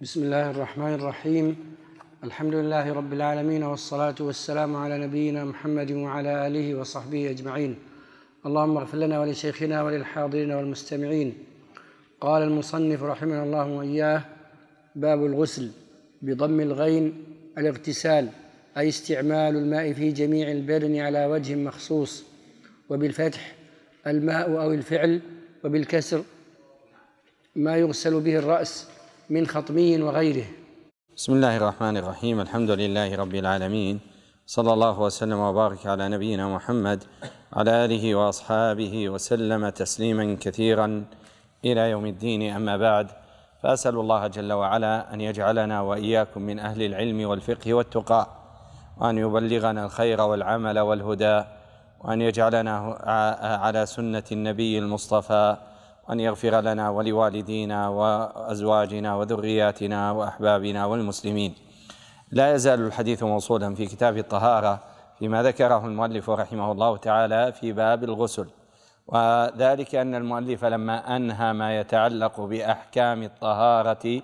بسم الله الرحمن الرحيم. الحمد لله رب العالمين والصلاة والسلام على نبينا محمد وعلى آله وصحبه أجمعين. اللهم اغفر لنا ولشيخنا وللحاضرين والمستمعين. قال المصنف رحمه الله وإياه باب الغسل بضم الغين الاغتسال أي استعمال الماء في جميع البدن على وجه مخصوص وبالفتح الماء أو الفعل وبالكسر ما يغسل به الرأس من خطمي وغيره. بسم الله الرحمن الرحيم. الحمد لله رب العالمين. صلى الله وسلم وبارك على نبينا محمد على آله وأصحابه وسلم تسليما كثيرا إلى يوم الدين. أما بعد فأسأل الله جل وعلا أن يجعلنا وإياكم من أهل العلم والفقه والتقى وأن يبلغنا الخير والعمل والهدى وأن يجعلنا على سنة النبي المصطفى وأن يغفر لنا ولوالدينا وأزواجنا وذرياتنا وأحبابنا والمسلمين. لا يزال الحديث موصولا في كتاب الطهارة فيما ذكره المؤلف رحمه الله تعالى في باب الغسل. وذلك أن المؤلف لما أنهى ما يتعلق بأحكام الطهارة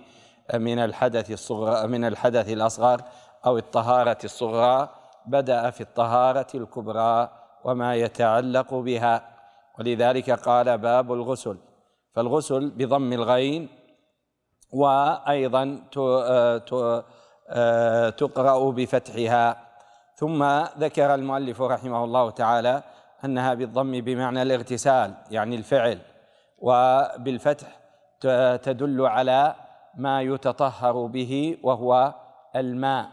من الحدث الصغرى من الحدث الأصغر أو الطهارة الصغرى بدأ في الطهارة الكبرى وما يتعلق بها. ولذلك قال باب الغسل. فالغسل بضم الغين وأيضا تقرأ بفتحها. ثم ذكر المؤلف رحمه الله تعالى أنها بالضم بمعنى الاغتسال يعني الفعل. وبالفتح تدل على ما يتطهر به وهو الماء.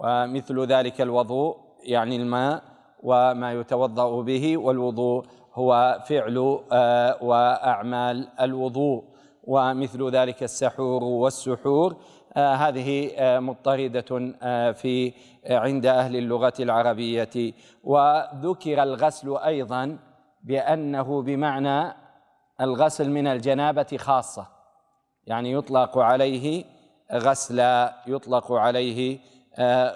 ومثل ذلك الوضوء يعني الماء وما يتوضأ به والوضوء. هو فعل آه، وأعمال الوضوء ومثل ذلك السحور والسحور. آه، هذه آه، مضطردة في عند أهل اللغة العربية. وذكر الغسل أيضا بأنه بمعنى الغسل من الجنابة خاصة. يعني يطلق عليه غسلا يطلق عليه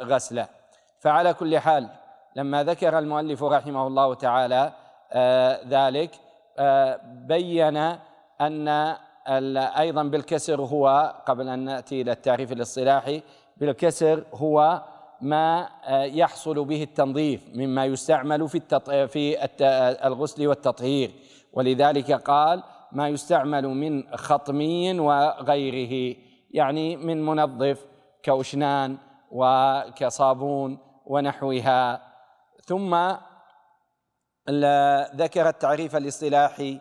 غسلا فعلى كل حال لما ذكر المؤلف رحمه الله تعالى ذلك آه، بين أن أيضا بالكسر هو قبل أن نأتي إلى التعريف الاصطلاحي بالكسر هو ما آه، يحصل به التنظيف مما يستعمل في في الغسل والتطهير. ولذلك قال ما يستعمل من خطمي وغيره يعني من منظف كأشنان وكصابون ونحوها. ثم ذكر التعريف الاصطلاحي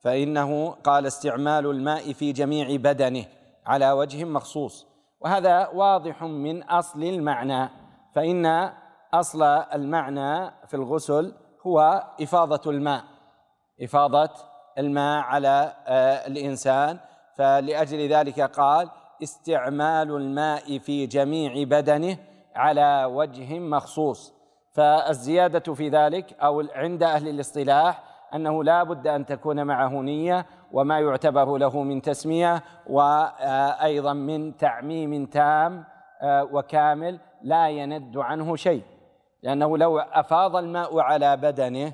فإنه قال استعمال الماء في جميع بدنه على وجه مخصوص. وهذا واضح من أصل المعنى فإن أصل المعنى في الغسل هو إفاضة الماء إفاضة الماء على آه، الإنسان. فلأجل ذلك قال استعمال الماء في جميع بدنه على وجه مخصوص. فالزيادة في ذلك أو عند أهل الاصطلاح أنه لا بد أن تكون معه نية وما يعتبر له من تسمية وأيضا من تعميم تام آه، وكامل لا يند عنه شيء. لأنه لو أفاض الماء على بدنه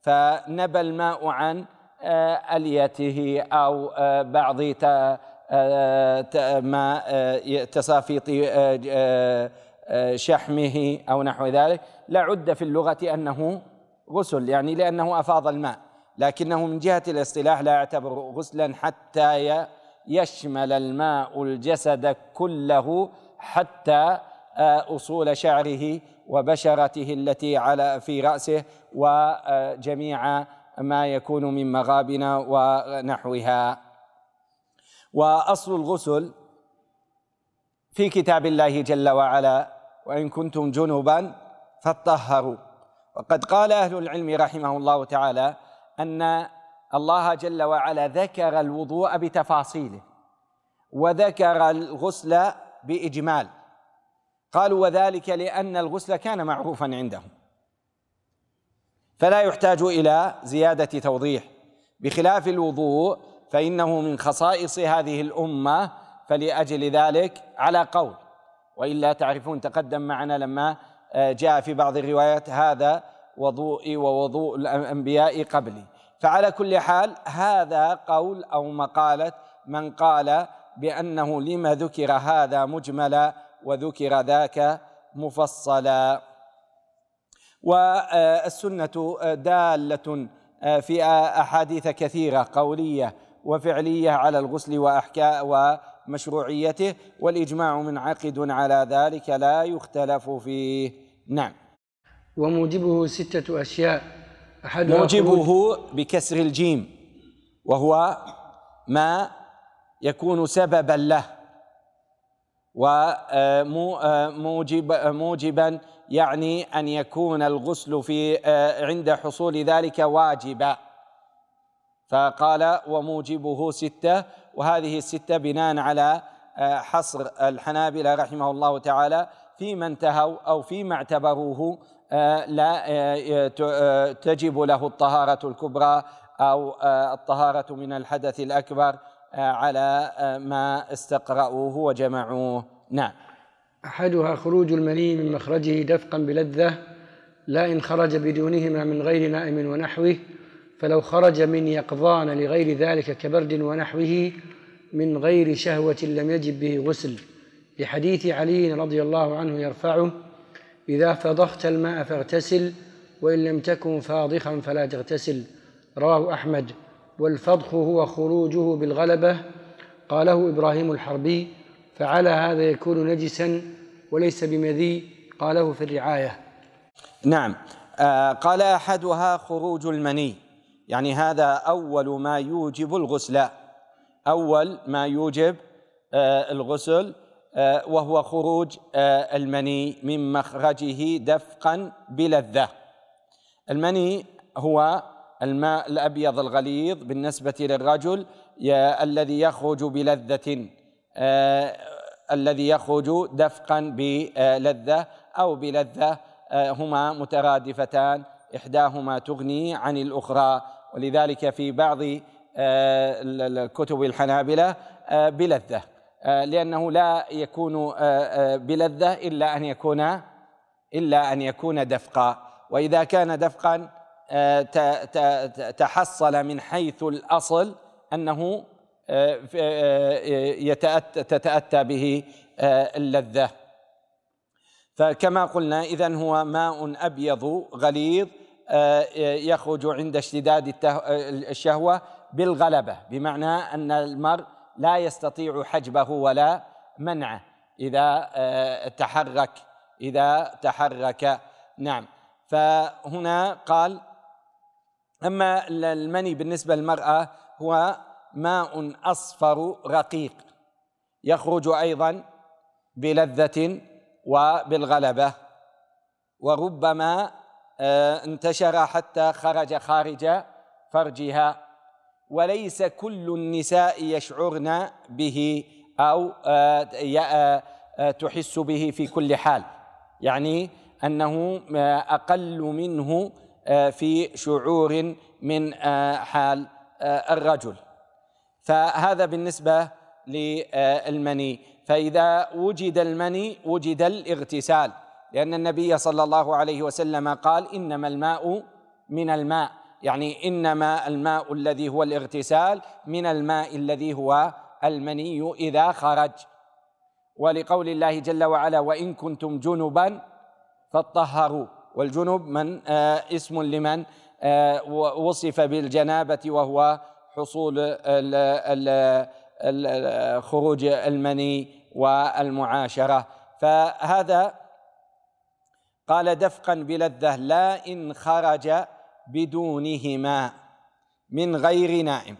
فنبى الماء عن آه، أليته أو بعض ما تسافيط شحمه أو نحو ذلك. لعد في اللغة أنه غسل يعني لأنه أفاض الماء. لكنه من جهة الاصطلاح لا يعتبر غسلا حتى يشمل الماء الجسد كله حتى آه، أصول شعره وبشرته التي على في رأسه وجميع ما يكون من مغابن ونحوها. وأصل الغسل في كتاب الله جل وعلا وإن كنتم جنبا فطهروا وقد قال أهل العلم رحمه الله تعالى أن الله جل وعلا ذكر الوضوء بتفاصيله وذكر الغسل بإجمال. قالوا وذلك لأن الغسل كان معروفا عندهم. فلا يحتاج إلى زيادة توضيح. بخلاف الوضوء فإنه من خصائص هذه الأمة فلأجل ذلك على قول. وإلا تعرفون تقدم معنا لما آه، جاء في بعض الروايات هذا وضوئي ووضوء الأنبياء قبلي. فعلى كل حال هذا قول أو مقالة من قال بأنه لما ذكر هذا مجملا وذكر ذاك مفصلا. والسنة دالة في أحاديث كثيرة قولية وفعلية على الغسل وأحكاء ومشروعيته والإجماع منعقد على ذلك لا يختلف فيه. نعم. وموجبه ستة أشياء. أحدها موجبه بكسر الجيم وهو ما يكون سببا له. وموجب موجبا يعني أن يكون الغسل في عند حصول ذلك واجبا. فقال وموجبه ستة وهذه الستة بناء على حصر الحنابلة رحمه الله تعالى فيما انتهوا أو فيما اعتبروه لا تجب له الطهارة الكبرى أو الطهارة من الحدث الأكبر على ما استقرأوه وجمعوه. نعم. أحدها خروج المني من مخرجه دفقا بلذة لا إن خرج بدونهما من غير نائم ونحوه فلو خرج من يقظان لغير ذلك كبرد ونحوه من غير شهوة لم يجب به غسل. لحديث علي رضي الله عنه يرفعه إذا فضخت الماء فاغتسل وإن لم تكن فاضخا فلا تغتسل. رواه أحمد. والفضخ هو خروجه بالغلبة. قاله إبراهيم الحربي فعلى هذا يكون نجسا وليس بمذي. قاله في الرعاية. نعم. آه قال أحدها خروج المني. يعني هذا أول ما يوجب الغسل. أول ما يوجب آه الغسل آه وهو خروج آه المني من مخرجه دفقا بلذة. المني هو الماء الأبيض الغليظ بالنسبة للرجل الذي يخرج بلذة الذي يخرج دفقا بلذة أو بلذة هما مترادفتان إحداهما تغني عن الأخرى. ولذلك في بعض آه الكتب الحنابلة آه بلذة آه لأنه لا يكون بلذة إلا أن يكون إلا أن يكون دفقا. وإذا كان دفقا تحصل من حيث الأصل أنه تتأتى به اللذة. فكما قلنا إذا هو ماء أبيض غليظ يخرج عند اشتداد الشهوة بالغلبة بمعنى أن المرء لا يستطيع حجبه ولا منعه. إذا تحرك إذا تحرك. نعم. فهنا قال أما المني بالنسبة للمرأة هو ماء أصفر رقيق يخرج أيضا بلذة وبالغلبة وربما انتشر حتى خرج خارج فرجها وليس كل النساء يشعرن به أو تحس به في كل حال. يعني أنه أقل منه في شعور من حال الرجل. فهذا بالنسبة للمني. فإذا وجد المني وجد الإغتسال. لأن النبي صلى الله عليه وسلم قال إنما الماء من الماء. يعني إنما الماء الذي هو الاغتسال من الماء الذي هو المني إذا خرج. ولقول الله جل وعلا وإن كنتم جنبا فطهروا والجنب من؟ آه اسم لمن؟ آه وصف بالجنابة وهو حصول ال ال خروج المني والمعاشرة. فهذا قال دفقا بلذة لا إن خرج بدونهما من غير نائم.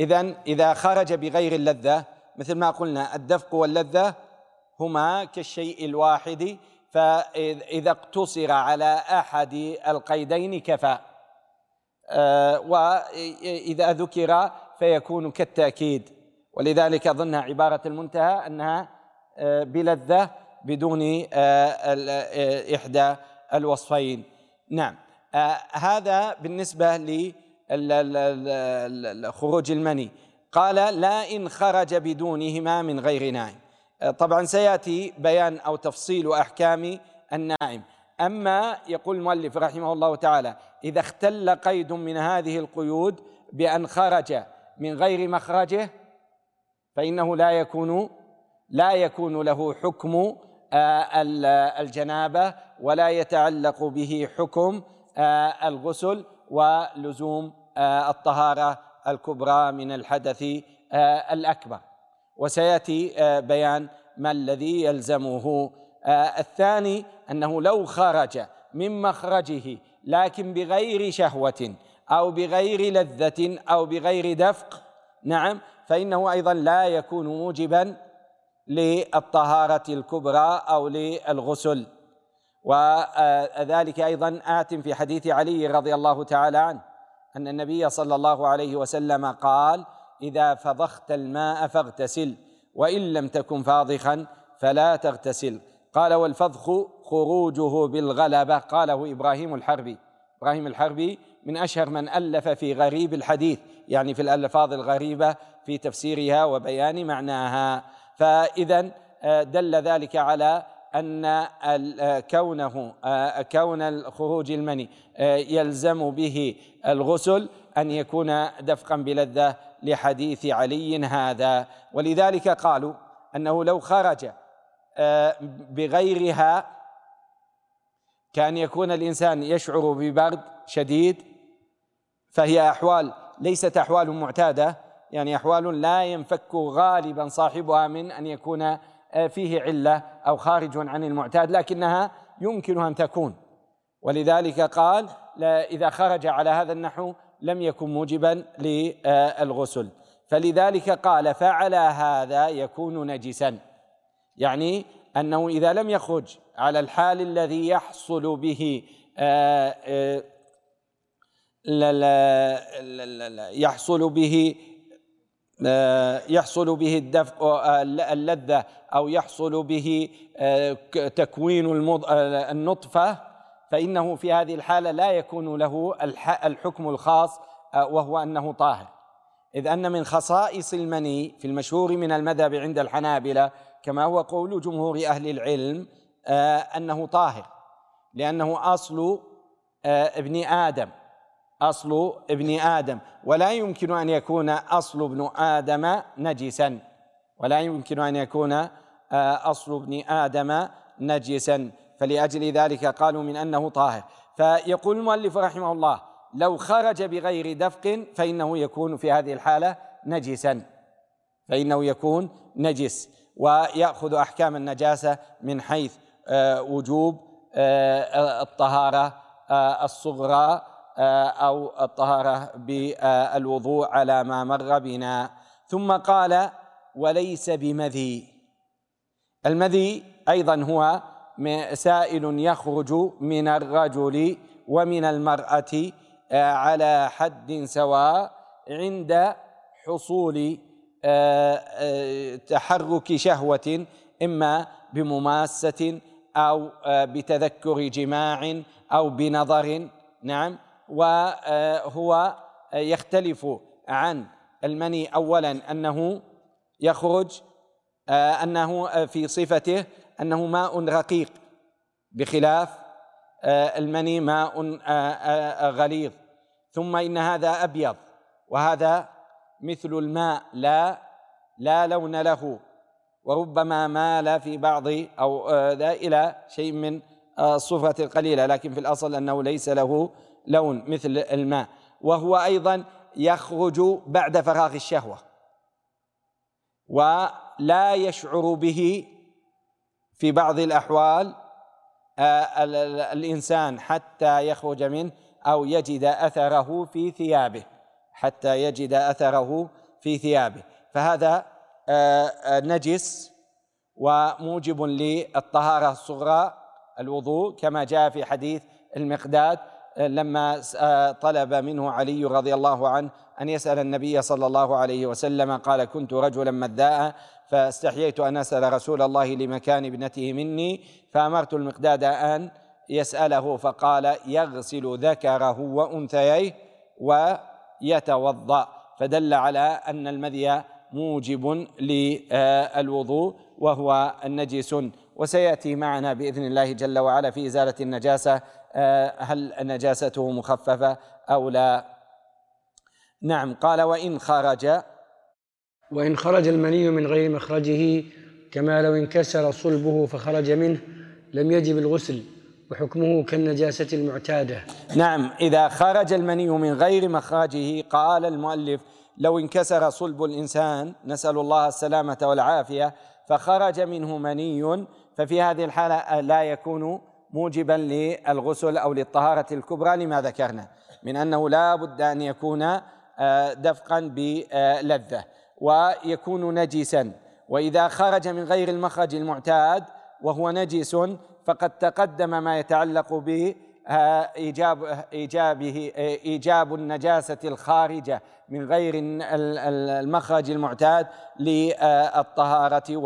إذا إذا خرج بغير اللذة مثل ما قلنا الدفق واللذة هما كالشيء الواحد فإذا اقتصر على أحد القيدين كفى. آه، وإذا ذكر فيكون كالتأكيد. ولذلك أظن عبارة المنتهى أنها آه، بلذة بدون آه، إحدى الوصفين. نعم. هذا بالنسبة لخروج المني. قال لا إن خرج بدونهما من غير نائم طبعا سيأتي بيان أو تفصيل أحكام النائم أما يقول المؤلف رحمه الله تعالى إذا اختل قيد من هذه القيود بأن خرج من غير مخرجه فإنه لا يكون لا يكون له حكم الجنابة ولا يتعلق به حكم الغسل ولزوم الطهارة الكبرى من الحدث الأكبر. وسيأتي بيان ما الذي يلزمه. الثاني أنه لو خرج من مخرجه لكن بغير شهوة أو بغير لذة أو بغير دفق نعم فإنه أيضا لا يكون موجبا للطهارة الكبرى أو للغسل. وذلك أيضا آت في حديث علي رضي الله تعالى عنه أن النبي صلى الله عليه وسلم قال إذا فضخت الماء فاغتسل وإن لم تكن فاضخا فلا تغتسل. قال والفضخ خروجه بالغلبة. قاله إبراهيم الحربي. إبراهيم الحربي من أشهر من ألف في غريب الحديث يعني في الألفاظ الغريبة في تفسيرها وبيان معناها. فإذا آه، دل ذلك على أن آه، كونه آه، كون خروج المني يلزم به الغسل أن يكون دفقا بلذة لحديث علي هذا. ولذلك قالوا أنه لو خرج بغيرها كأن يكون الإنسان يشعر ببرد شديد فهي أحوال ليست أحوال معتادة. يعني أحوال لا ينفك غالبا صاحبها من أن يكون آه، فيه علة أو خارج عن المعتاد لكنها يمكن أن تكون. ولذلك قال إذا خرج على هذا النحو لم يكن موجبا للغسل. فلذلك قال فعلى هذا يكون نجسا. يعني أنه إذا لم يخرج على الحال الذي يحصل به آه، آه، يحصل به يحصل به الدفء آه، اللذة أو يحصل به آه، تكوين النطفة. فإنه في هذه الحالة لا يكون له الحكم الخاص وهو أنه طاهر. إذ أن من خصائص المني في المشهور من المذهب عند الحنابلة كما هو قول جمهور أهل العلم أنه طاهر. لأنه أصل ابن آدم. أصل ابن آدم ولا يمكن أن يكون أصل ابن آدم نجسا. ولا يمكن أن يكون آه، أصل ابن آدم نجسا. فلأجل ذلك قالوا من أنه طاهر. فيقول المؤلف رحمه الله لو خرج بغير دفق فإنه يكون في هذه الحالة نجسا. فإنه يكون نجس ويأخذ أحكام النجاسة من حيث آه، وجوب آه، الطهارة الصغرى أو الطهارة بالوضوء على ما مر بنا. ثم قال وليس بمذي المذي أيضا هو سائل يخرج من الرجل ومن المرأة آه، على حد سواء عند حصول آه، تحرك شهوة إما بمماسة أو بتذكر جماع أو بنظر. نعم. وهو يختلف عن المني اولا أنه يخرج أنه في صفته أنه ماء رقيق بخلاف المني ماء غليظ. ثم إن هذا أبيض وهذا مثل الماء لا لا لون له. وربما مال في بعض أو ذا إلى شيء من الصفة القليلة لكن في الأصل أنه ليس له لون مثل الماء. وهو أيضا يخرج بعد فراغ الشهوة. ولا يشعر به في بعض الأحوال آه، الإنسان حتى يخرج منه أو يجد أثره في ثيابه. حتى يجد أثره في ثيابه. فهذا آه، آه، نجس وموجب للطهارة الصغرى الوضوء كما جاء في حديث المقداد. لما آه، طلب منه علي رضي الله عنه أن يسأل النبي صلى الله عليه وسلم قال كنت رجلا مذاء فاستحييت أن أسأل رسول الله لمكان ابنته مني فأمرت المقداد أن يسأله فقال يغسل ذكره وأنثييه ويتوضأ فدل على أن المذي موجب للوضوء وهو النجس. وسيأتي معنا بإذن الله جل وعلا في إزالة النجاسة. آه، هل نجاسته مخففة أو لا؟ نعم قال وإن خرج. وإن خرج المني من غير مخرجه كما لو انكسر صلبه فخرج منه لم يجب الغسل وحكمه كالنجاسة المعتادة. نعم إذا خرج المني من غير مخرجه قال المؤلف لو انكسر صلب الإنسان نسأل الله السلامة والعافية. فخرج منه مني ففي هذه الحالة لا يكون موجبا للغسل أو للطهارة الكبرى لما ذكرنا من أنه لا بد أن يكون آه، دفقا بلذة ويكون نجسا. وإذا خرج من غير المخرج المعتاد وهو نجس فقد تقدم ما يتعلق به آه، إيجاب إيجابه آه، إيجاب النجاسة الخارجة من غير المخرج المعتاد للطهارة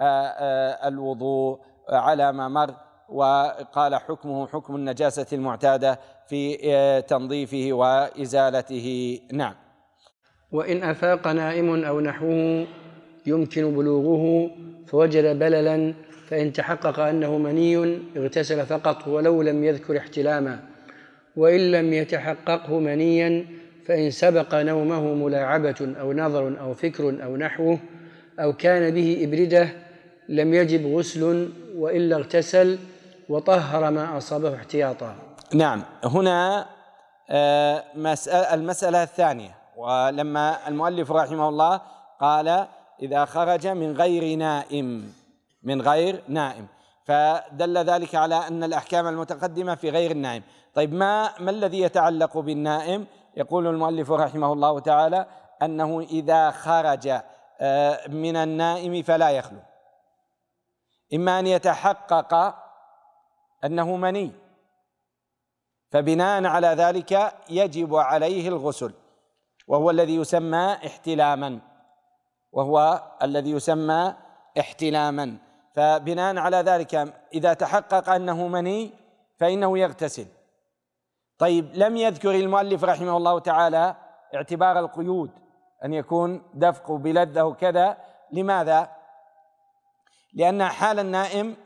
والوضوء على ما مر. وقال حكمه حكم النجاسة المعتادة في آه، تنظيفه وإزالته. نعم. وإن أفاق نائم أو نحوه يمكن بلوغه فوجد بللا فإن تحقق أنه مني اغتسل فقط ولو لم يذكر احتلاما. وإن لم يتحققه منيا فإن سبق نومه ملاعبة أو نظر أو فكر أو نحوه أو كان به إبردة لم يجب غسل وإلا اغتسل وطهر ما أصابه احتياطا. نعم هنا آه، مسألة المسألة الثانية ولما المؤلف رحمه الله قال إذا خرج من غير نائم من غير نائم. فدل ذلك على أن الأحكام المتقدمة في غير النائم. طيب ما ما الذي يتعلق بالنائم؟ يقول المؤلف رحمه الله تعالى أنه إذا خرج آه، من النائم فلا يخلو. إما أن يتحقق أنه مني فبناء على ذلك يجب عليه الغسل وهو الذي يسمى احتلاما وهو الذي يسمى احتلاما فبناء على ذلك إذا تحقق أنه مني فإنه يغتسل طيب لم يذكر المؤلف رحمه الله تعالى اعتبار القيود أن يكون دفق بلذة وكذا لماذا؟ لأن حال النائم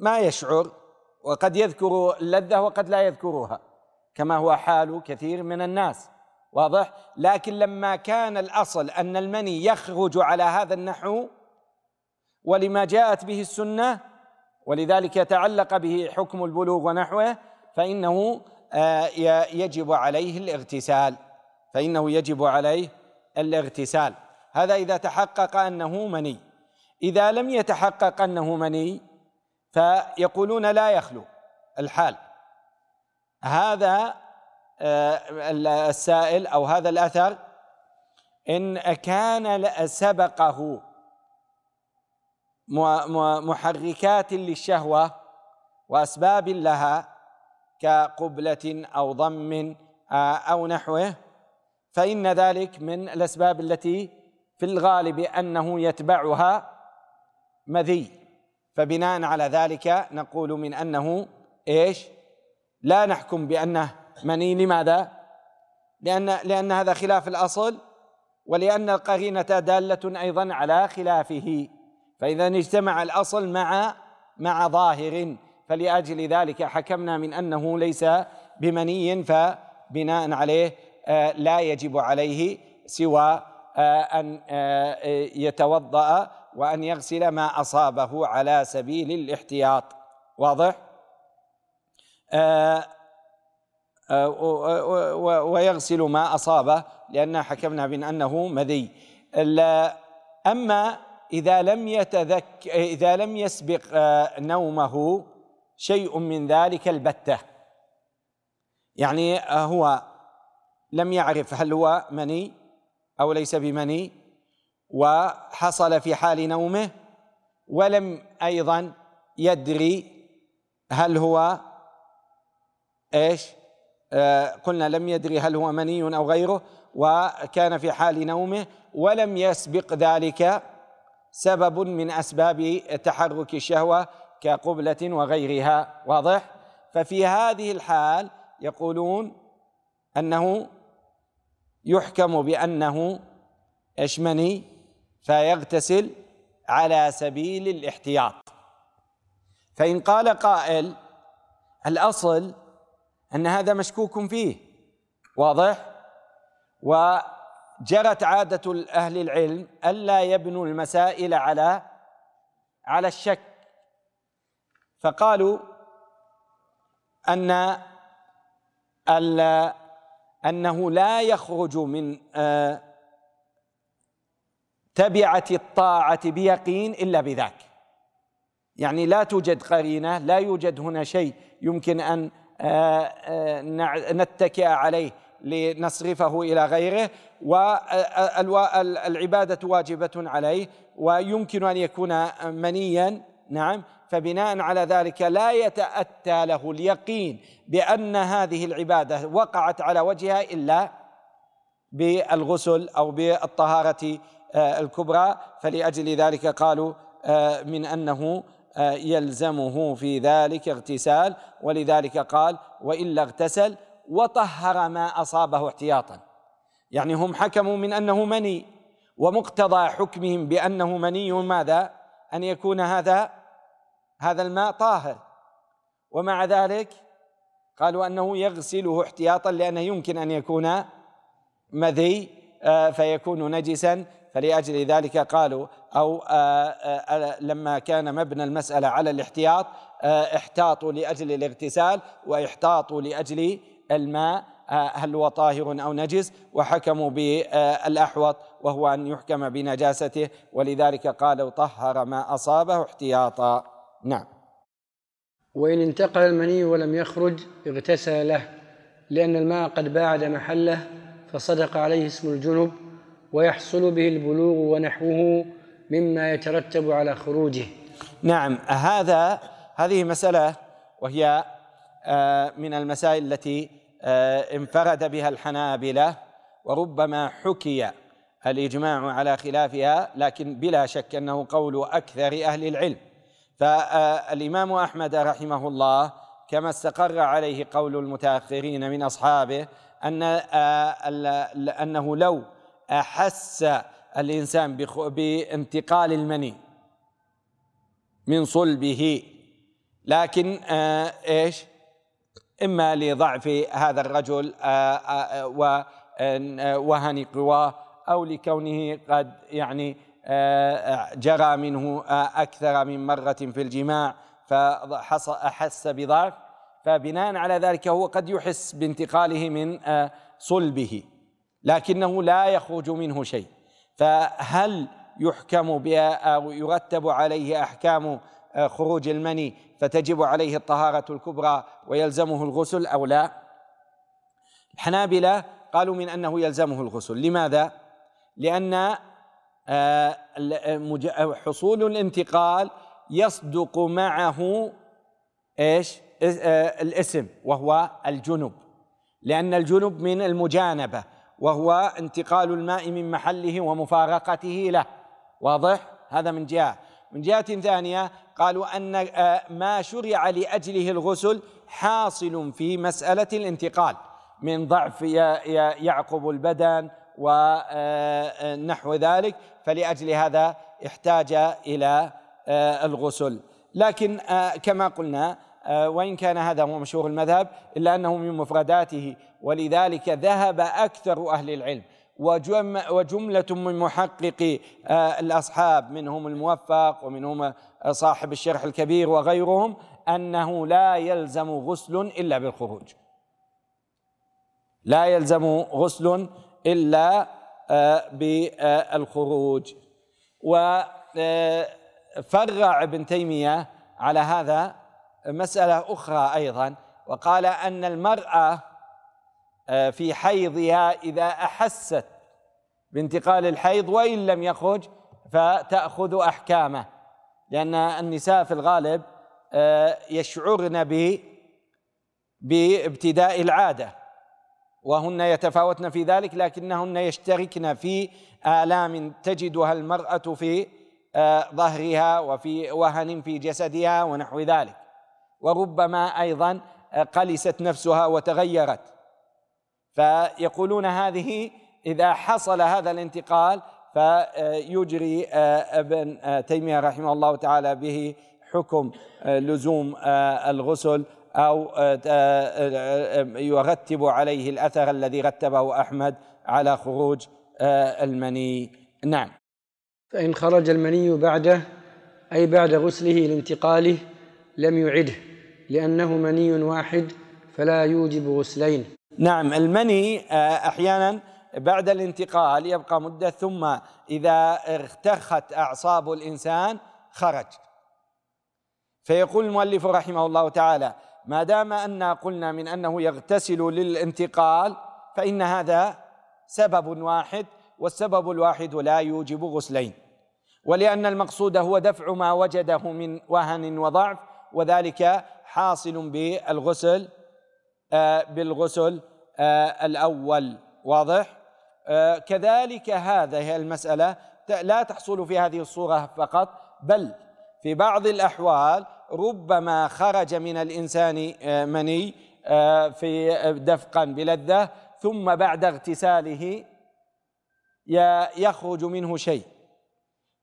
ما يشعر وقد يذكر اللذة وقد لا يذكرها كما هو حال كثير من الناس. واضح؟ لكن لما كان الأصل أن المني يخرج على هذا النحو ولما جاءت به السنة ولذلك يتعلق به حكم البلوغ ونحوه فإنه آه، يجب عليه الاغتسال. فإنه يجب عليه الاغتسال. هذا إذا تحقق أنه مني. إذا لم يتحقق أنه مني فيقولون لا يخلو الحال. هذا آه، السائل أو هذا الأثر إن كان سبقه محركات للشهوة وأسباب لها كقبلة أو ضم آه، أو نحوه فإن ذلك من الأسباب التي في الغالب أنه يتبعها مذي. فبناء على ذلك نقول من أنه إيش؟ لا نحكم بأنه مني. لماذا؟ لأن لأن هذا خلاف الأصل ولأن القرينة دالة أيضا على خلافه. فإذا اجتمع الأصل مع مع ظاهر فلأجل ذلك حكمنا من أنه ليس بمني. فبناء عليه آه، لا يجب عليه سوى آه، أن آه، يتوضأ وأن يغسل ما أصابه على سبيل الاحتياط. واضح؟ آه، آه، ويغسل ما أصابه لأن حكمنا بأنه مذي. أما إذا لم يتذك إذا لم يسبق آه، نومه شيء من ذلك البتة. يعني هو لم يعرف هل هو مني أو ليس بمني. وحصل في حال نومه ولم أيضا يدري هل هو إيش؟ آه قلنا لم يدري هل هو مني أو غيره وكان في حال نومه ولم يسبق ذلك سبب من أسباب تحرك الشهوة كقبلة وغيرها. واضح؟ ففي هذه الحال يقولون أنه يحكم بأنه إيش مني؟ فيغتسل على سبيل الاحتياط. فإن قال قائل الأصل أن هذا مشكوك فيه. واضح؟ جرت عادة أهل العلم ألا يبنوا المسائل على على الشك. فقالوا أن أنه لا يخرج من آه، تبعة الطاعة بيقين إلا بذاك. يعني لا توجد قرينة لا يوجد هنا شيء يمكن أن آه، آه، نتكئ عليه لنصرفه إلى غيره والعبادة واجبة عليه ويمكن أن يكون منيا نعم. فبناء على ذلك لا يتأتى له اليقين بأن هذه العبادة وقعت على وجهها إلا بالغسل أو بالطهارة آه، الكبرى. فلأجل ذلك قالوا آه، من أنه آه، يلزمه في ذلك اغتسال. ولذلك قال وإلا اغتسل وطهر ما أصابه احتياطا. يعني هم حكموا من أنه مني ومقتضى حكمهم بأنه مني ماذا؟ أن يكون هذا هذا الماء طاهر. ومع ذلك قالوا أنه يغسله احتياطا لأنه يمكن أن يكون مذي آه، فيكون نجسا. فلأجل ذلك قالوا أو آه، آه، لما كان مبنى المسألة على الاحتياط احتاطوا لأجل الاغتسال وإحتاطوا لأجل الماء هل هو طاهر أو نجس؟ وحكموا بالأحوط وهو أن يحكم بنجاسته ولذلك قالوا طهر ما أصابه احتياطا. نعم. وإن انتقل المني ولم يخرج اغتسل له لأن الماء قد باعد محله فصدق عليه اسم الجنب ويحصل به البلوغ ونحوه مما يترتب على خروجه. نعم هذا هذه مسألة وهي آه، من المسائل التي آه، انفرد بها الحنابلة وربما حكي الإجماع على خلافها لكن بلا شك أنه قول أكثر أهل العلم. فالإمام أحمد رحمه الله كما استقر عليه قول المتأخرين من أصحابه أن أنه لو أحس الإنسان بانتقال المني من صلبه. لكن إيش؟ إما لضعف هذا الرجل ووهن قواه أو لكونه قد يعني جرى منه أكثر من مرة في الجماع فأحس بضعف. فبناء على ذلك هو قد يحس بانتقاله من صلبه. لكنه لا يخرج منه شيء. فهل يحكم أو يرتب عليه أحكام خروج المني فتجب عليه الطهارة الكبرى ويلزمه الغسل أو لا؟ الحنابلة قالوا من أنه يلزمه الغسل. لماذا؟ لأن آه، آه، حصول الانتقال يصدق معه إيش؟ آه، الاسم وهو الجنب. لأن الجنب من المجانبة. وهو انتقال الماء من محله ومفارقته له. واضح؟ هذا من جهة. من جهة ثانية قالوا أن ما شرع لأجله الغسل حاصل في مسألة الانتقال من ضعف يعقب البدن ونحو ذلك فلأجل هذا احتاج آه، الغسل. لكن آه، كما قلنا آه، وإن كان هذا هو مشهور المذهب إلا أنه من مفرداته ولذلك ذهب أكثر أهل العلم. وجملة من محققي الأصحاب منهم الموفق ومنهم صاحب الشرح الكبير وغيرهم أنه لا يلزم غسل إلا بالخروج. لا يلزم غسل إلا آه، بالخروج. وفرع ابن تيمية على هذا مسألة أخرى أيضا وقال أن المرأة آه، في حيضها إذا أحست بانتقال الحيض وإن لم يخرج فتأخذ أحكامه لأن النساء في الغالب آه، يشعرن بابتداء العادة وهن يتفاوتن في ذلك لكنهن يشتركن في آلام تجدها المرأة في آه، ظهرها وفي وهن في جسدها ونحو ذلك. وربما أيضا آه، قلست نفسها وتغيرت. فيقولون هذه إذا حصل هذا الانتقال فيجري آه، ابن تيمية رحمه الله تعالى به حكم لزوم الغسل آه، آه، آه، يرتب عليه الأثر الذي رتبه أحمد على خروج المني. نعم. فإن خرج المني بعده أي بعد غسله لانتقاله لم يعده لأنه مني واحد فلا يوجب غسلين. نعم المني أحيانا بعد الانتقال يبقى مدة ثم إذا ارتخت أعصاب الإنسان خرج. فيقول المؤلف رحمه الله تعالى ما دام أن قلنا من أنه يغتسل للانتقال فإن هذا سبب واحد والسبب الواحد لا يوجب غسلين. ولأن المقصود هو دفع ما وجده من وهن وضعف وذلك حاصل بالغسل آه بالغسل آه الأول. واضح؟ آه كذلك هذه المسألة. لا تحصل في هذه الصورة فقط بل في بعض الأحوال ربما خرج من الإنسان آه، مني آه، في دفقا بلذة ثم بعد اغتساله يخرج منه شيء.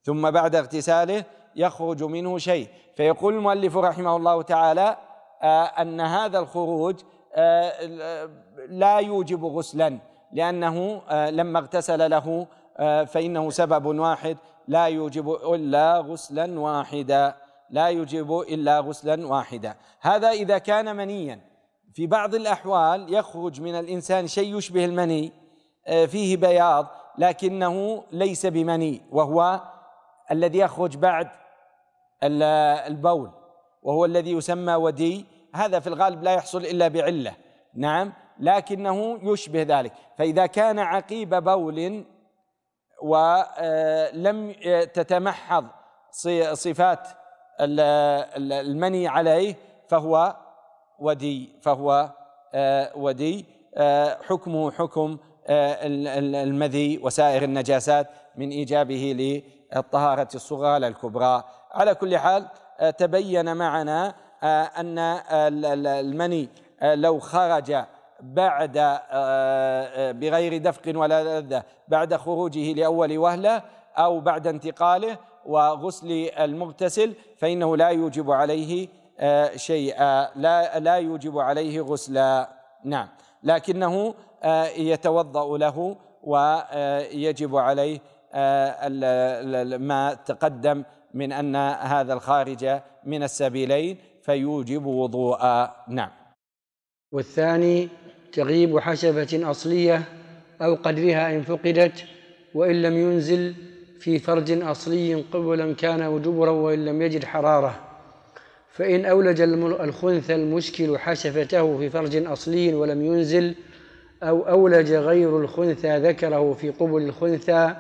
ثم بعد اغتساله يخرج منه شيء. فيقول المؤلف رحمه الله تعالى آه، أن هذا الخروج لا يوجب غسلا لأنه لما اغتسل له فإنه سبب واحد لا يوجب إلا غسلا واحدا لا يوجب إلا غسلا واحدا. هذا إذا كان منيا. في بعض الأحوال يخرج من الإنسان شيء يشبه المني آه، فيه بياض لكنه ليس بمني وهو الذي يخرج بعد البول وهو الذي يسمى ودي هذا في الغالب لا يحصل إلا بعلة. نعم لكنه يشبه ذلك. فإذا كان عقيب بول ولم تتمحض صفات المني عليه فهو ودي فهو آه، ودي آه، حكمه حكم آه، المذي وسائر النجاسات من إيجابه للطهارة الصغرى للكبرى. على كل حال تبين معنا أن المني لو خرج بعد بغير دفق ولا لذة بعد خروجه لأول وهلة أو بعد انتقاله وغسل المغتسل فإنه لا يوجب عليه آه، شيئا لا لا يوجب عليه غسلا. نعم. لكنه آه، يتوضأ له ويجب عليه آه، ما تقدم من أن هذا الخارج من السبيلين. فيوجب وضوءا نعم. والثاني تغيب حشفة أصلية أو قدرها إن فقدت وإن لم ينزل في فرج أصلي قبلا كان وجبرا وإن لم يجد حرارة. فإن أولج الخنثى المشكل حشفته في فرج أصلي ولم ينزل أو أولج غير الخنثى ذكره في قبل الخنثى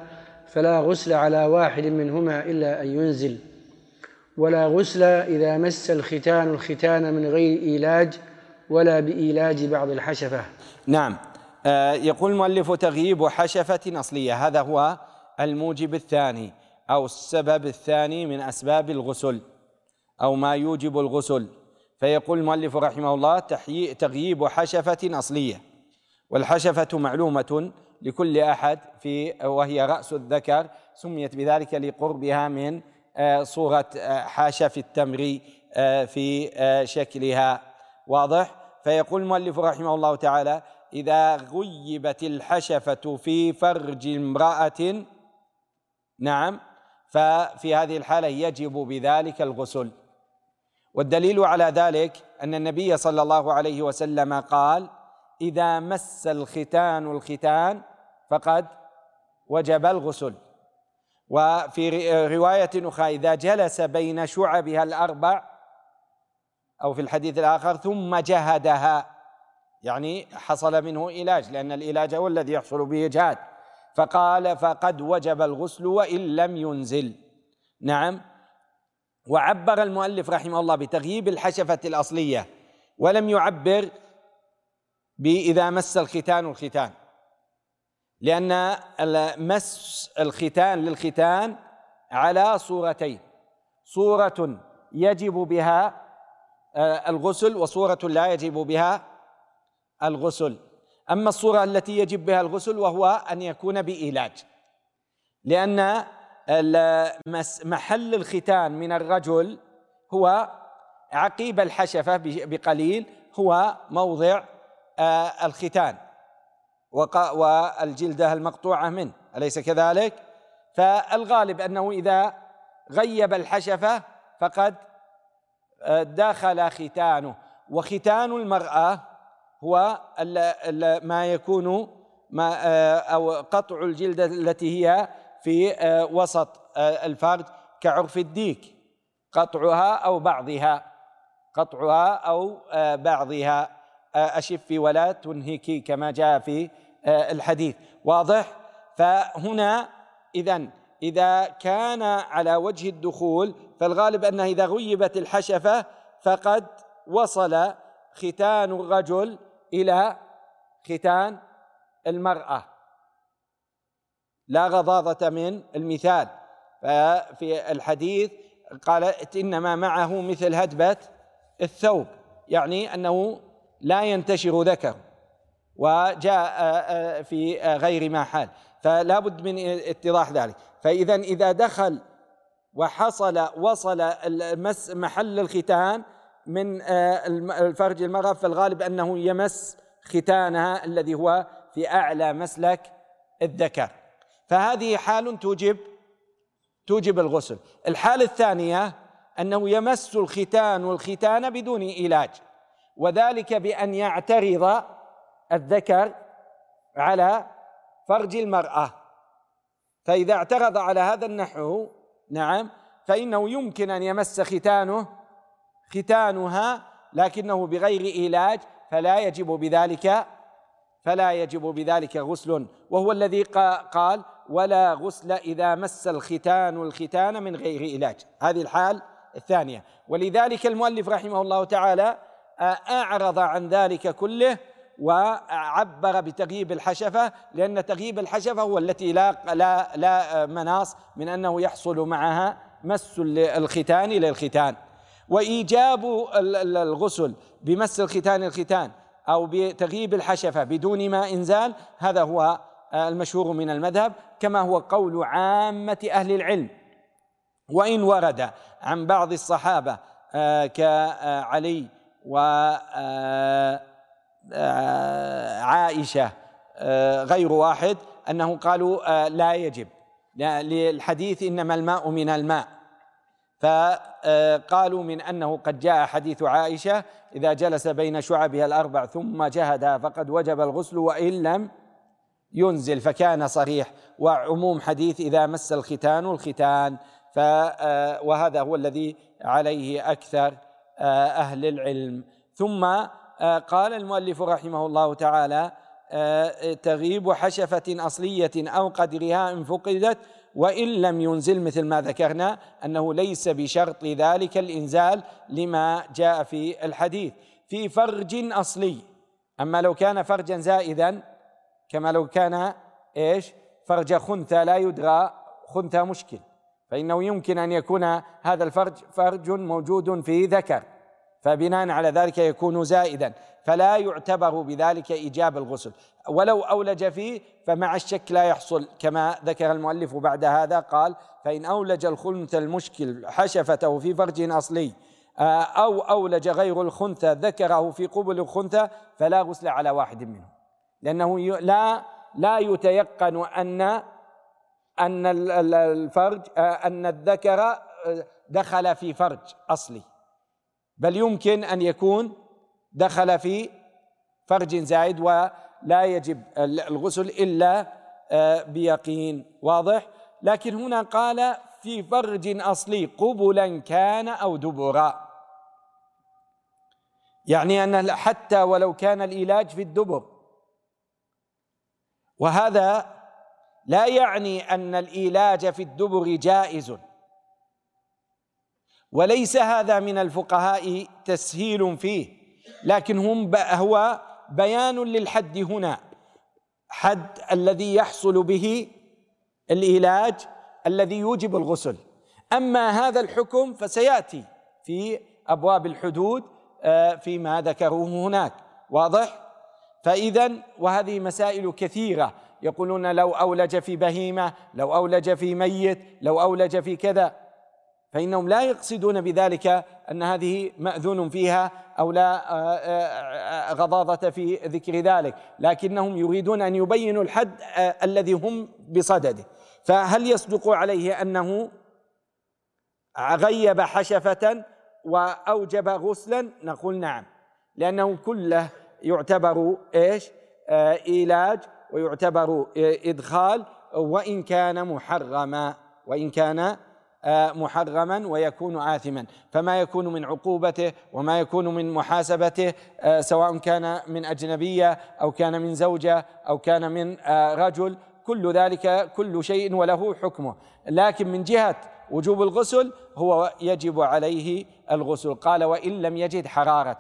فلا غسل على واحد منهما إلا أن ينزل. ولا غسل إذا مس الختان الختان من غير إيلاج ولا بإيلاج بعض الحشفة. نعم. آه يقول المؤلف تغييب حشفة أصلية. هذا هو الموجب الثاني أو السبب الثاني من أسباب الغسل أو ما يوجب الغسل. فيقول المؤلف رحمه الله تغييب حشفة أصلية. والحشفة معلومة لكل أحد في وهي رأس الذكر سميت بذلك لقربها من آه، صورة آه، حاشف التمر آه، في شكلها. واضح؟ فيقول المؤلف رحمه الله تعالى إذا غيبت الحشفة في فرج امرأة نعم ففي هذه الحالة يجب بذلك الغسل. والدليل على ذلك أن النبي صلى الله عليه وسلم قال إذا مس الختان الختان فقد وجب الغسل. وفي رواية أخرى إذا جلس بين شعبها الأربع أو في الحديث الآخر ثم جهدها. يعني حصل منه علاج لأن العلاج هو الذي يحصل به جهاد. فقال فقد وجب الغسل وإن لم ينزل. نعم. وعبر المؤلف رحمه الله بتغييب الحشفة الأصلية ولم يعبر بإذا مس الختان الختان لأن مس الختان للختان على صورتين. صورة يجب بها آه، الغسل وصورة لا يجب بها الغسل. أما الصورة التي يجب بها الغسل وهو أن يكون بإيلاج. لأن محل الختان من الرجل هو عقيب الحشفة بقليل هو موضع آه، الختان. والجلدة المقطوعة منه أليس كذلك؟ فالغالب أنه إذا غيب الحشفة فقد آه، دخل ختانه وختان المرأة هو ما يكون ما آه، أو قطع الجلدة التي هي في آه، وسط الفرج كعرف الديك قطعها أو بعضها قطعها أو بعضها أشفي ولا تنهكي كما جاء في الحديث. واضح؟ فهنا إذا إذا كان على وجه الدخول فالغالب أنه إذا غيبت الحشفة فقد وصل ختان الرجل إلى ختان المرأة. لا غضاضة من المثال. ففي الحديث قالت إنما معه مثل هدبة الثوب يعني أنه لا ينتشر ذكر وجاء في غير ما حال. فلا بد من اتضاح ذلك. فإذا إذا دخل وحصل وصل محل الختان من آه، الفرج المرأة فالغالب أنه يمس ختانها الذي هو في أعلى مسلك الذكر. فهذه حال توجب توجب الغسل. الحالة الثانية أنه يمس الختان والختان بدون علاج. وذلك بأن يعترض الذكر على فرج المرأة. فإذا اعترض على هذا النحو نعم فإنه يمكن أن يمس ختانه ختانها لكنه بغير علاج فلا يجب بذلك فلا يجب بذلك غسل. وهو الذي قال ولا غسل إذا مس الختان الختان من غير علاج هذه الحال الثانية. ولذلك المؤلف رحمه الله تعالى أعرض عن ذلك كله وعبر بتغييب الحشفة لأن تغييب الحشفة هو التي لا لا لا مناص من أنه يحصل معها مس الختان للختان. وإيجاب الغسل بمس الختان الختان أو بتغييب الحشفة بدون ما إنزال هذا هو المشهور من المذهب كما هو قول عامة أهل العلم. وإن ورد عن بعض الصحابة آه، كعلي و آه، آه، آه، غير واحد انه قالوا لا يجب. للحديث إنما الماء من الماء. فقالوا من أنه قد جاء حديث عائشة إذا جلس بين شعبها الأربع ثم جهدها فقد وجب الغسل وإن لم ينزل فكان صريح. وعموم حديث إذا مس الختان الختان. وهذا هو الذي عليه أكثر. أهل العلم. ثم آه، قال المؤلف رحمه الله تعالى آه، تغيب حشفة أصلية أو قدرها إن فقدت وإن لم ينزل مثل ما ذكرنا أنه ليس بشرط ذلك الإنزال لما جاء في الحديث. في فرج أصلي. أما لو كان فرجا زائدا كما لو كان إيش؟ فرج خنثى لا يدرى خنثى مشكل. فإنه يمكن أن يكون هذا الفرج فرج موجود في ذكر فبناء على ذلك يكون زائدا فلا يعتبر بذلك إيجاب الغسل. ولو أولج فيه فمع الشك لا يحصل كما ذكر المؤلف بعد هذا قال فإن أولج الخنث المشكل حشفته في فرج أصلي آه، أو أولج غير الخنثى ذكره في قبل الخنثى فلا غسل على واحد منهم. لأنه لا لا يتيقن أن أن الفرج آه، أن الذكر آه، دخل في فرج أصلي. بل يمكن أن يكون دخل في فرج زائد ولا يجب الغسل إلا آه، بيقين واضح. لكن هنا قال في فرج أصلي قبلا كان أو دبرا يعني أن حتى ولو كان العلاج في الدبر. وهذا لا يعني أن العلاج في الدبر جائز. وليس هذا من الفقهاء تسهيل فيه لكن هم هو بيان للحد هنا. حد الذي يحصل به العلاج الذي يوجب الغسل. أما هذا الحكم فسيأتي في أبواب الحدود آه، فيما ذكروه هناك. واضح؟ فاذا وهذه مسائل كثيرة. يقولون لو أولج في بهيمة لو أولج في ميت لو أولج في كذا. فإنهم لا يقصدون بذلك أن هذه مأذون فيها أو لا آه، آه، غضاضة في ذكر ذلك. لكنهم يريدون أن يبينوا الحد آه، الذي هم بصدده. فهل يصدق عليه أنه غيب حشفة وأوجب غسلا؟ نقول نعم. لأنه كله يعتبر إيش؟ آه إيلاج ويعتبر إدخال وإن كان محرما وإن كان آه، محرما ويكون آثما. فما يكون من عقوبته وما يكون من محاسبته آه، سواء كان من أجنبية أو كان من زوجة أو كان من آه، رجل كل ذلك كل شيء وله حكمه. لكن من جهة وجوب الغسل هو يجب عليه الغسل. قال وإن لم يجد حرارة.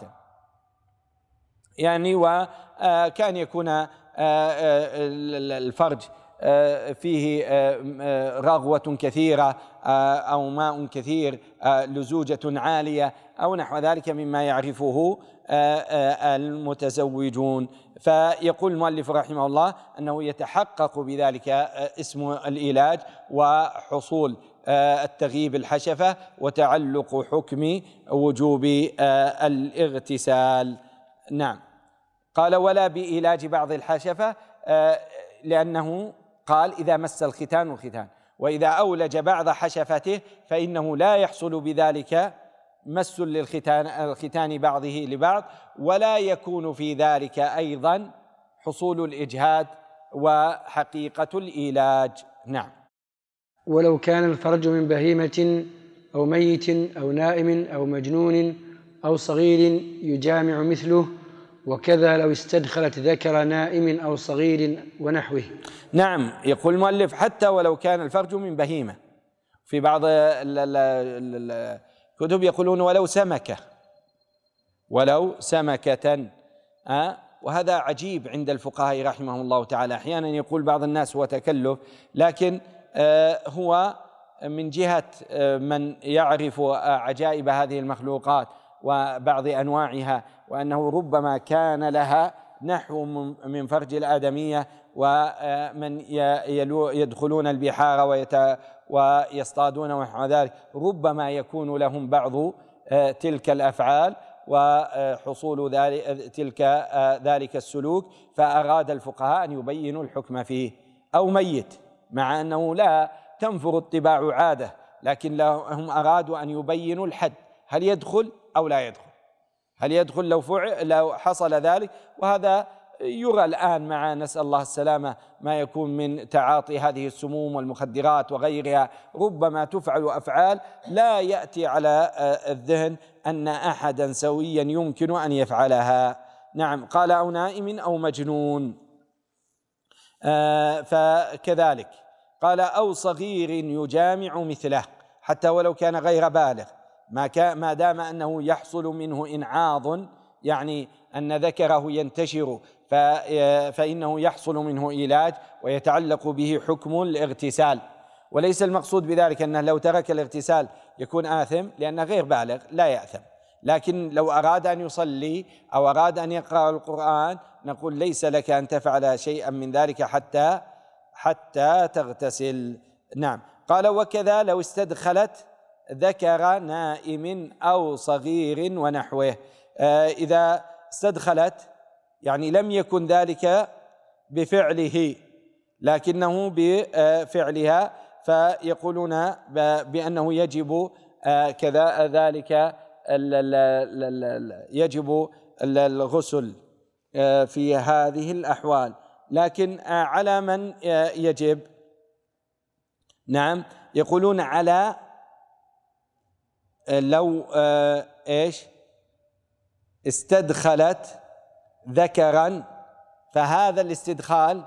يعني وكان يكون الفرج آه، فيه آه، آه، رغوة كثيرة أو ماء كثير لزوجة عالية أو نحو ذلك مما يعرفه المتزوجون. فيقول المؤلف رحمه الله أنه يتحقق بذلك اسم العلاج وحصول التغييب الحشفة وتعلق حكم وجوب الاغتسال. نعم. قال ولا بإيلاج بعض الحشفة لأنه قال إذا مس الختان الختان وإذا أولج بعض حشفته فإنه لا يحصل بذلك مس للختان الختان بعضه لبعض ولا يكون في ذلك أيضا حصول الإجهاد وحقيقة الإيلاج. نعم. ولو كان الفرج من بهيمة أو ميت أو نائم أو مجنون أو صغير يجامع مثله وكذا لو استدخلت ذكر نائم أو صغير ونحوه. نعم يقول المؤلف حتى ولو كان الفرج من بهيمة. في بعض الكتب يقولون ولو سمكة ولو سمكة أه؟ وهذا عجيب عند الفقهاء رحمهم الله تعالى. أحيانا يقول بعض الناس هو تكلف لكن آه هو من جهة آه من يعرف عجائب هذه المخلوقات. وبعض أنواعها وأنه ربما كان لها نحو من فرج الآدمية ومن يدخلون البحار ويصطادون ونحو ذلك. ربما يكون لهم بعض آه، تلك الأفعال وحصول ذلك تلك آه، ذلك السلوك فأراد الفقهاء أن يبينوا الحكم فيه. أو ميت مع أنه لا تنفر الطباع عادة لكن هم أرادوا أن يبينوا الحد. هل يدخل؟ أو لا يدخل. هل يدخل لو فعل لو حصل ذلك؟ وهذا يرى الآن مع نسأل الله السلامة ما يكون من تعاطي هذه السموم والمخدرات وغيرها. ربما تفعل أفعال لا يأتي على الذهن أن أحدا سويا يمكن أن يفعلها. نعم قال أو نائم أو مجنون. آه، فكذلك. قال أو صغير يجامع مثله حتى ولو كان غير بالغ. ما ما دام أنه يحصل منه إنعاض يعني أن ذكره ينتشر فإنه يحصل منه علاج ويتعلق به حكم الاغتسال. وليس المقصود بذلك أنه لو ترك الاغتسال يكون آثم لأنه غير بالغ لا يأثم. لكن لو أراد أن يصلي أو أراد أن يقرأ القرآن نقول ليس لك أن تفعل شيئا من ذلك حتى حتى تغتسل. نعم. قال وكذا لو استدخلت ذكر نائم أو صغير ونحوه. آه، إذا استدخلت يعني لم يكن ذلك بفعله لكنه بفعلها فيقولون بأنه يجب آه، كذا ذلك يجب الغسل آه، في هذه الأحوال. لكن على من يجب؟ نعم. يقولون على لو آه، إيش؟ استدخلت ذكرا فهذا الاستدخال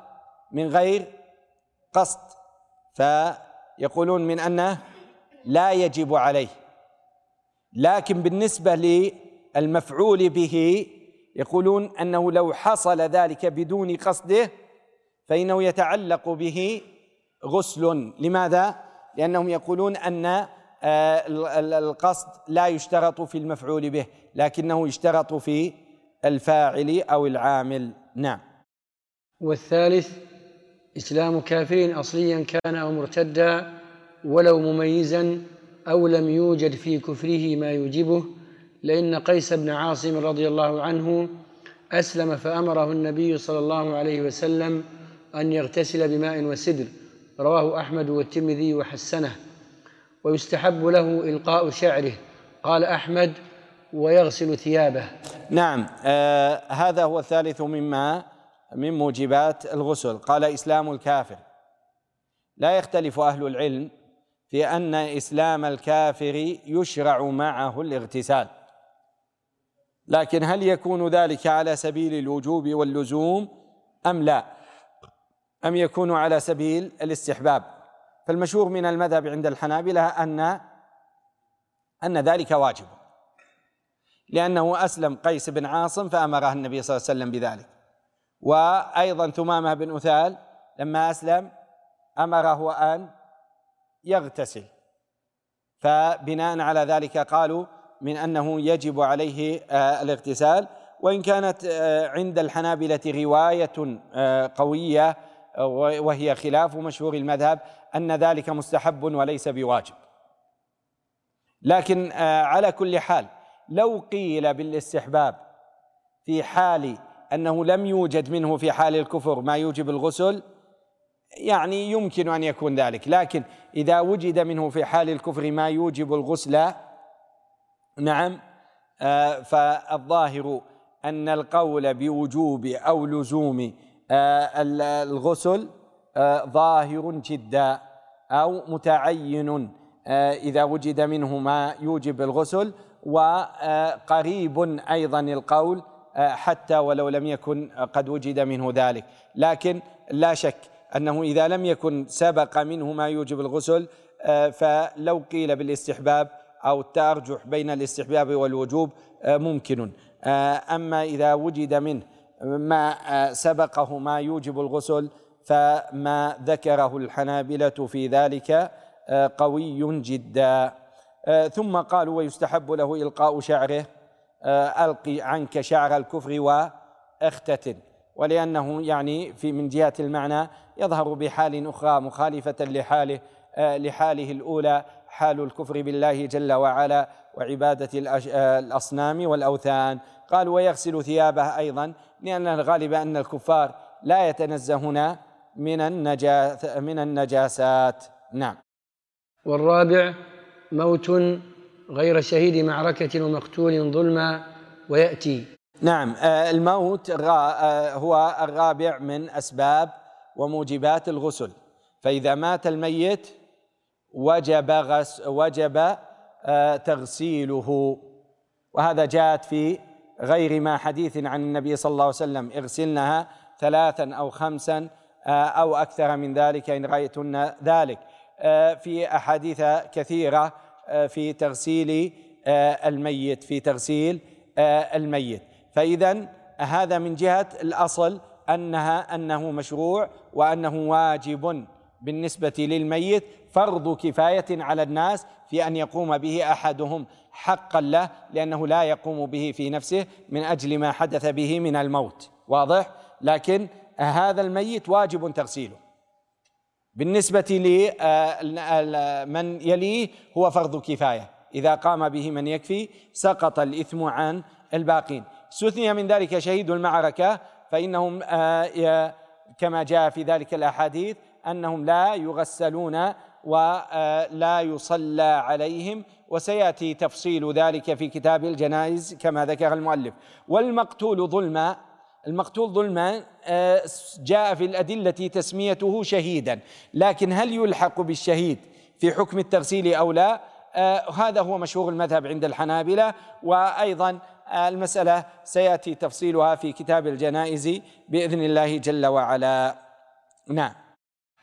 من غير قصد. فيقولون من أنه لا يجب عليه. لكن بالنسبة للمفعول به يقولون أنه لو حصل ذلك بدون قصده فإنه يتعلق به غسل. لماذا؟ لأنهم يقولون أن آه، القصد لا يشترط في المفعول به لكنه يشترط في الفاعل أو العامل. نعم. والثالث إسلام كافر اصليا كان أو مرتدا ولو مميزا أو لم يوجد في كفره ما يوجبه لإن قيس بن عاصم رضي الله عنه أسلم فأمره النبي صلى الله عليه وسلم أن يغتسل بماء وسدر. رواه أحمد والترمذي وحسنه. ويستحب له إلقاء شعره. قال أحمد ويغسل ثيابه. نعم آه هذا هو الثالث مما من موجبات الغسل. قال إسلام الكافر. لا يختلف أهل العلم في أن إسلام الكافر يشرع معه الاغتسال. لكن هل يكون ذلك على سبيل الوجوب واللزوم؟ أم لا؟ أم يكون على سبيل الاستحباب؟ فالمشهور من المذهب عند الحنابلة أن أن ذلك واجب لأنه أسلم قيس بن عاصم فأمره النبي صلى الله عليه وسلم بذلك. وأيضا ثمامة بن أثال لما أسلم أمره أن يغتسل. فبناء على ذلك قالوا من أنه يجب عليه آه، الاغتسال. وإن كانت آه، عند الحنابلة رواية آه، قوية وهي خلاف مشهور المذهب أن ذلك مستحب وليس بواجب. لكن على كل حال لو قيل بالاستحباب في حال أنه لم يوجد منه في حال الكفر ما يوجب الغسل يعني يمكن أن يكون ذلك. لكن إذا وجد منه في حال الكفر ما يوجب الغسل نعم آه، فالظاهر أن القول بوجوب أو لزوم آه، الغسل آه، ظاهر جدا. أو متعين إذا وجد منه ما يوجب الغسل وقريب أيضا القول حتى ولو لم يكن قد وجد منه ذلك. لكن لا شك أنه إذا لم يكن سبق منه ما يوجب الغسل فلو قيل بالاستحباب أو التأرجح بين الاستحباب والوجوب ممكن. أما إذا وجد منه ما سبقه ما يوجب الغسل فما ذكره الحنابلة في ذلك قوي جدا. آه، ثم قالوا ويستحب له إلقاء شعره آه، ألقي عنك شعر الكفر واختتن. ولأنه يعني في من جهة المعنى يظهر بحال أخرى مخالفة لحاله آه، لحاله الأولى حال الكفر بالله جل وعلا وعبادة الأصنام والأوثان. قال ويغسل ثيابه أيضا لأن الغالب أن الكفار لا يتنزهون من من النجاسات. نعم. والرابع موت غير شهيد معركة ومقتول ظلما ويأتي. نعم. آه، الموت آه، هو الرابع من أسباب وموجبات الغسل. فإذا مات الميت وجب غس وجب آه، تغسيله. وهذا جاءت في غير ما حديث عن النبي صلى الله عليه وسلم. اغسلنها ثلاثا أو خمسا أو أكثر من ذلك إن رأيتن ذلك. آه، في أحاديث كثيرة آه، في تغسيل آه، الميت في تغسيل الميت. فاذا هذا من جهة الأصل أنها أنه مشروع وأنه واجب بالنسبة للميت. فرض كفاية على الناس في أن يقوم به أحدهم حقا له لأنه لا يقوم به في نفسه من أجل ما حدث به من الموت. واضح؟ لكن هذا الميت واجب تغسيله. بالنسبة لمن يليه هو فرض كفاية. إذا قام به من يكفي سقط الإثم عن الباقين. استثني من ذلك شهيد المعركة فإنهم آه، كما جاء في ذلك الأحاديث أنهم لا يغسلون ولا يصلى عليهم. وسيأتي تفصيل ذلك في كتاب الجنائز كما ذكر المؤلف. والمقتول ظلما المقتول ظلما آه، جاء في الأدلة تسميته شهيدا. لكن هل يلحق بالشهيد في حكم التغسيل أو لا؟ آه، هذا هو مشهور المذهب عند الحنابلة. وأيضا آه، المسألة سيأتي تفصيلها في كتاب الجنائز بإذن الله جل وعلا. نعم.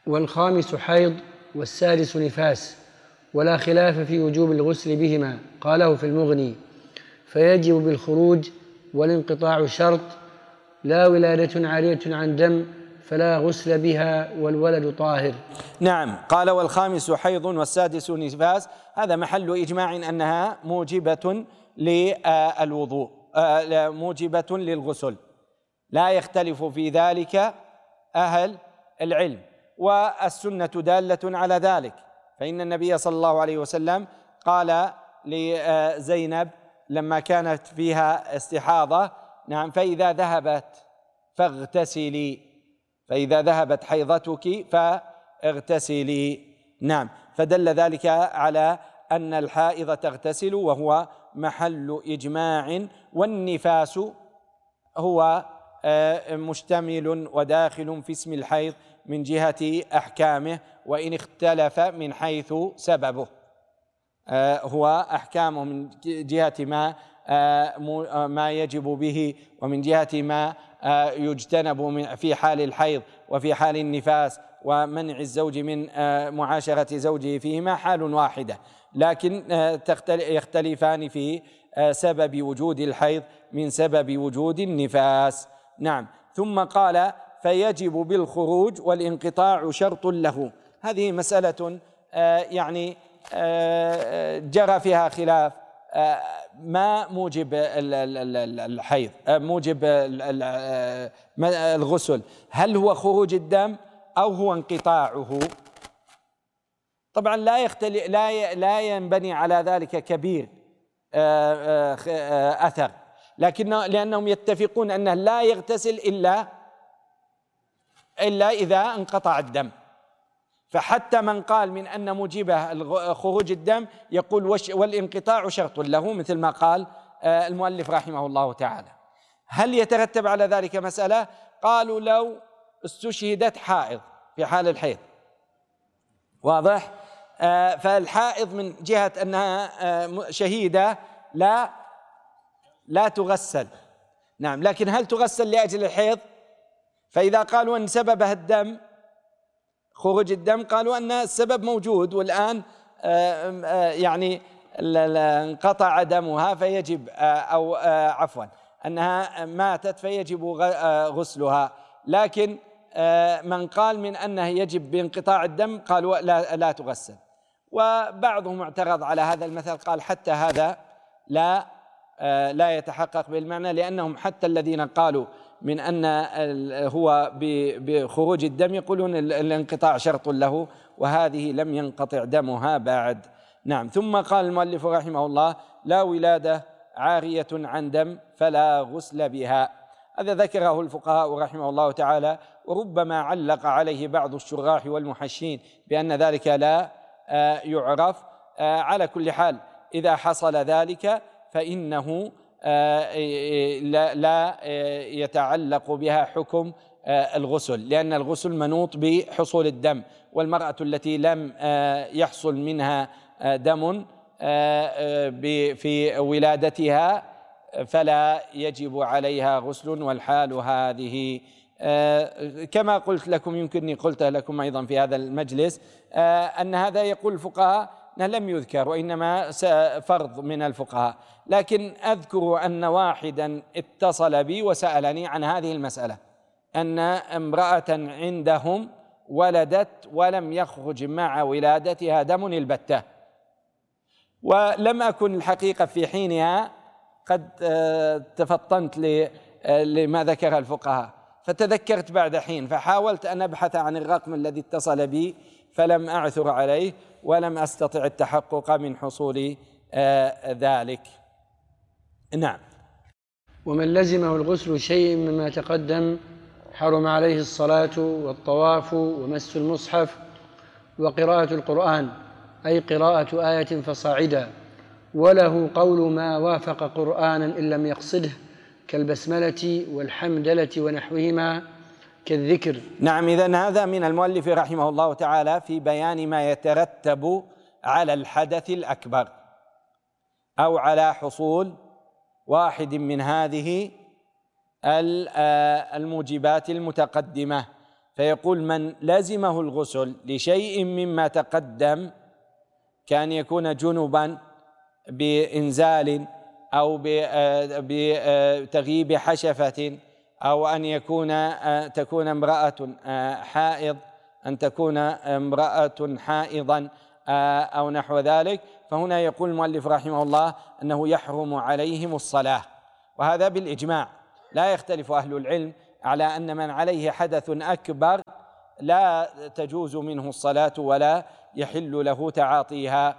والخامس حيض والسادس نفاس ولا خلاف في وجوب الغسل بهما قاله في المغني. فيجب بالخروج والانقطاع شرط لا ولادة عارية عن دم فلا غسل بها والولد طاهر. نعم قال والخامس حيض والسادس نفاس. هذا محل إجماع أنها موجبة للوضوء آه، موجبة للغسل. لا يختلف في ذلك أهل العلم والسنة دالة على ذلك. فإن النبي صلى الله عليه وسلم قال لزينب لما كانت فيها استحاضة نعم فإذا ذهبت فاغتسلي. فإذا ذهبت حيضتك فاغتسلي. نعم فدل ذلك على أن الحائض تغتسل وهو محل إجماع والنفاس هو آه، مشتمل وداخل في اسم الحيض من جهة أحكامه وإن اختلف من حيث سببه. آه، هو أحكامه من جهة ما ما يجب به ومن جهة ما يجتنب في حال الحيض وفي حال النفاس ومنع الزوج من معاشرة زوجه فيهما حال واحدة. لكن يختلفان في سبب وجود الحيض من سبب وجود النفاس. نعم. ثم قال فيجب بالخروج والانقطاع شرط له. هذه مسألة آه، يعني آه، جرى فيها خلاف. آه، ما موجب الحيض موجب الغسل. هل هو خروج الدم أو هو انقطاعه؟ طبعا لا يختلي لا لا ينبني على ذلك كبير أثر. لكن لأنهم يتفقون أنه لا يغتسل إلا إلا إذا انقطع الدم. فحتى من قال من أن موجبه خروج الدم يقول والانقطاع شرط له مثل ما قال آه، المؤلف رحمه الله تعالى. هل يترتب على ذلك مسألة؟ قالوا لو استشهدت حائض في حال الحيض. واضح؟ آه، فالحائض من جهة أنها آه، شهيدة لا لا تغسل. نعم لكن هل تغسل لأجل الحيض؟ فإذا قالوا أن سببها الدم خروج الدم قالوا أن السبب موجود والآن آه، آه، يعني انقطع دمها فيجب آه، أو عفوا أنها ماتت فيجب غسلها. لكن من قال من أنه يجب بانقطاع الدم قالوا لا, لا تغسل. وبعضهم اعترض على هذا المثل قال حتى هذا لا لا يتحقق بالمعنى لأنهم حتى الذين قالوا من أن هو بخروج الدم يقولون الانقطاع شرط له وهذه لم ينقطع دمها بعد. نعم. ثم قال المؤلف رحمه الله لا ولادة عارية عن دم فلا غسل بها. هذا ذكره الفقهاء رحمه الله تعالى وربما علق عليه بعض الشراح والمحشين بأن ذلك لا آه، يعرف. آه، على كل حال إذا حصل ذلك فإنه لا آه، يتعلق بها حكم آه، الغسل لأن الغسل منوط بحصول الدم والمرأة التي لم يحصل منها دم في ولادتها فلا يجب عليها غسل والحال هذه كما قلت لكم يمكنني قلت لكم أيضا في هذا المجلس أن هذا يقول الفقهاء لم يذكر وإنما فرض من الفقهاء. لكن أذكر أن واحدا اتصل بي وسألني عن هذه المسألة أن امرأة عندهم ولدت ولم يخرج مع ولادتها دم البتة. ولم أكن الحقيقة في حينها قد آه، تفطنت آه، لما ذكر الفقهاء. فتذكرت بعد حين فحاولت أن أبحث عن الرقم الذي اتصل بي فلم أعثر عليه ولم أستطع التحقق من حصول آه، ذلك. نعم. ومن لزمه الغسل شيء مما تقدم حرم عليه الصلاة والطواف ومس المصحف وقراءة القرآن أي قراءة آية فصاعدا وله قول ما وافق قرآنا إن لم يقصده كالبسملة والحمدلة ونحوهما. كالذكر. نعم إذا هذا من المؤلف رحمه الله تعالى في بيان ما يترتب على الحدث الأكبر أو على حصول واحد من هذه آه، الموجبات المتقدمة. فيقول من لزمه الغسل لشيء مما تقدم كان يكون جنبا بإنزال أو بتغييب حشفة أو أن يكون آه، تكون امرأة آه، حائض أن تكون امرأة حائضا آه، أو نحو ذلك. فهنا يقول المؤلف رحمه الله أنه يحرم عليهم الصلاة وهذا بالإجماع. لا يختلف أهل العلم على أن من عليه حدث أكبر لا تجوز منه الصلاة ولا يحل له تعاطيها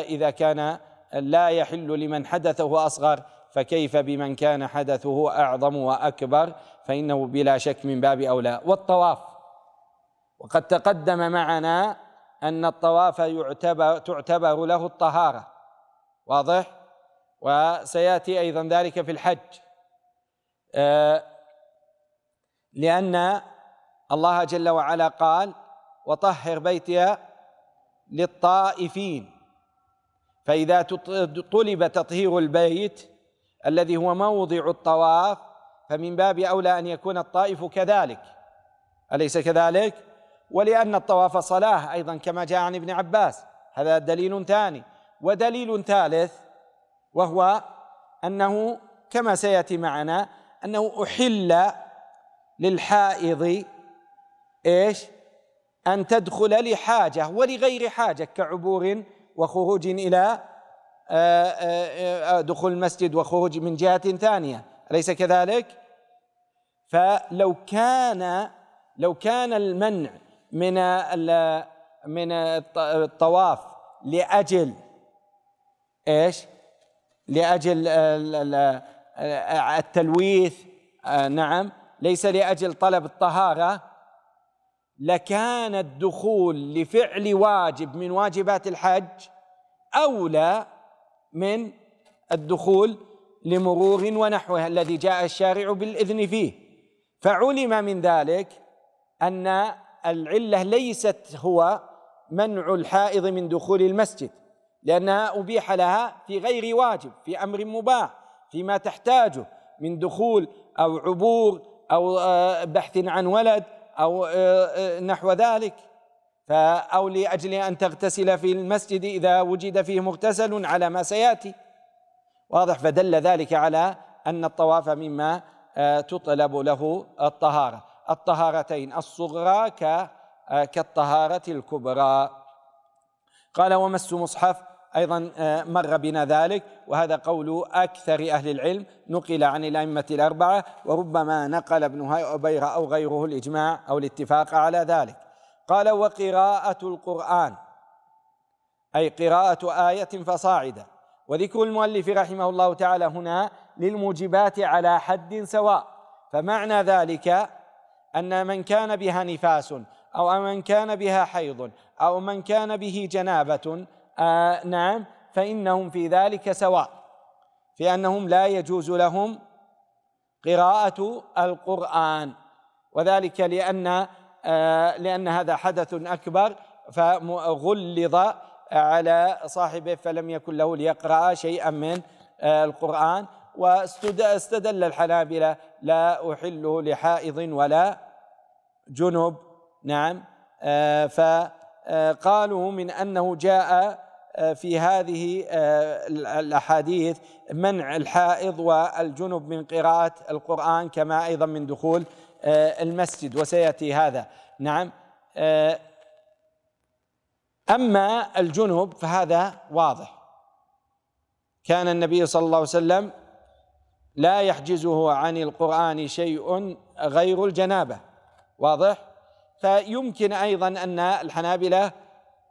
إذا كان لا يحل لمن حدثه أصغر فكيف بمن كان حدثه أعظم وأكبر فإنه بلا شك من باب أولى. والطواف وقد تقدم معنا أن الطواف يعتبر تعتبر له الطهارة. واضح؟ وسيأتي أيضا ذلك في الحج. آه، لأن الله جل وعلا قال وطهر بيتي للطائفين فإذا طلب تطهير البيت الذي هو موضع الطواف فمن باب أولى أن يكون الطائف كذلك أليس كذلك؟ ولأن الطواف صلاة أيضا كما جاء عن ابن عباس هذا دليل ثاني ودليل ثالث وهو أنه كما سيأتي معنا أنه أحل للحائض إيش؟ أن تدخل لحاجة ولغير حاجة كعبور وخروج إلى دخول المسجد وخروج من جهة ثانية أليس كذلك؟ فلو كان لو كان المنع من من الطواف لأجل إيش؟ لأجل التلويث نعم ليس لأجل طلب الطهارة لكان الدخول لفعل واجب من واجبات الحج أولى من الدخول لمرور ونحوه الذي جاء الشارع بالإذن فيه. فعلم من ذلك أن العلة ليست هو منع الحائض من دخول المسجد لانها أبيح لها في غير واجب في أمر مباح فيما تحتاجه من دخول أو عبور أو آه، بحث عن ولد أو آه، آه، نحو ذلك. أو لأجل أن تغتسل في المسجد إذا وجد فيه مغتسل على ما سيأتي. واضح؟ فدل ذلك على أن الطواف مما آه، تطلب له الطهارة. الطهارتين الصغرى كالطهارة الكبرى. قال ومس مصحف أيضا آه، مر بنا ذلك. وهذا قول أكثر أهل العلم. نقل عن الأئمة الأربعة. وربما نقل ابن هبيره أو غيره الإجماع أو الاتفاق على ذلك. قال وقراءة القرآن أي قراءة آية فصاعدا وذكر المؤلف رحمه الله تعالى هنا للموجبات على حد سواء. فمعنى ذلك أن من كان بها نفاس أو من كان بها حيض أو من كان به جنابة آه نعم فإنهم في ذلك سواء. في أنهم لا يجوز لهم قراءة القرآن. وذلك لأن لأن هذا حدث أكبر فغلظ على صاحبه فلم يكن له ليقرأ شيئا من آه القرآن واستدل الحنابلة لا أحله لحائض ولا جنب. نعم. آه فقالوا من أنه جاء آه، في هذه آه، الأحاديث منع الحائض والجنب من قراءة القرآن كما أيضا من دخول آه، المسجد وسيأتي هذا. نعم. أما الجنب فهذا واضح. كان النبي صلى الله عليه وسلم لا يحجزه عن القرآن شيء غير الجنابة. واضح؟ فيمكن أيضا أن الحنابلة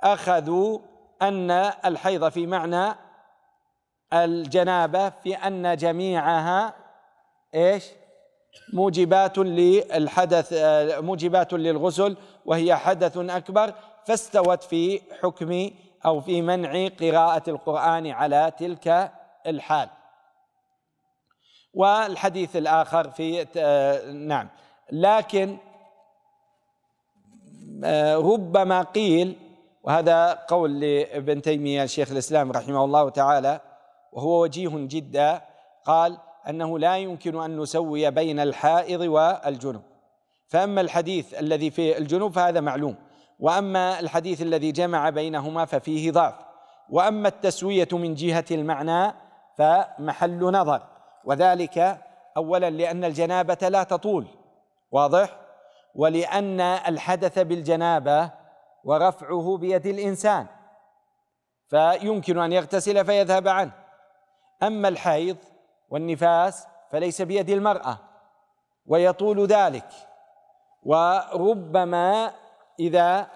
أخذوا أن الحيض في معنى الجنابة في أن جميعها إيش؟ موجبات للحدث موجبات للغسل وهي حدث أكبر فاستوت في حكم أو في منع قراءة القرآن على تلك الحال. والحديث الآخر في نعم. لكن ربما قيل وهذا قول لابن تيمية الشيخ الإسلام رحمه الله تعالى وهو وجيه جدا قال أنه لا يمكن أن نسوي بين الحائض والجنوب فأما الحديث الذي في الجنوب فهذا معلوم وأما الحديث الذي جمع بينهما ففيه ضعف. وأما التسوية من جهة المعنى فمحل نظر. وذلك أولا لأن الجنابة لا تطول واضح؟ ولأن الحدث بالجنابة ورفعه بيد الإنسان فيمكن أن يغتسل فيذهب عنه. أما الحيض والنفاس فليس بيد المرأة ويطول ذلك. وربما إذا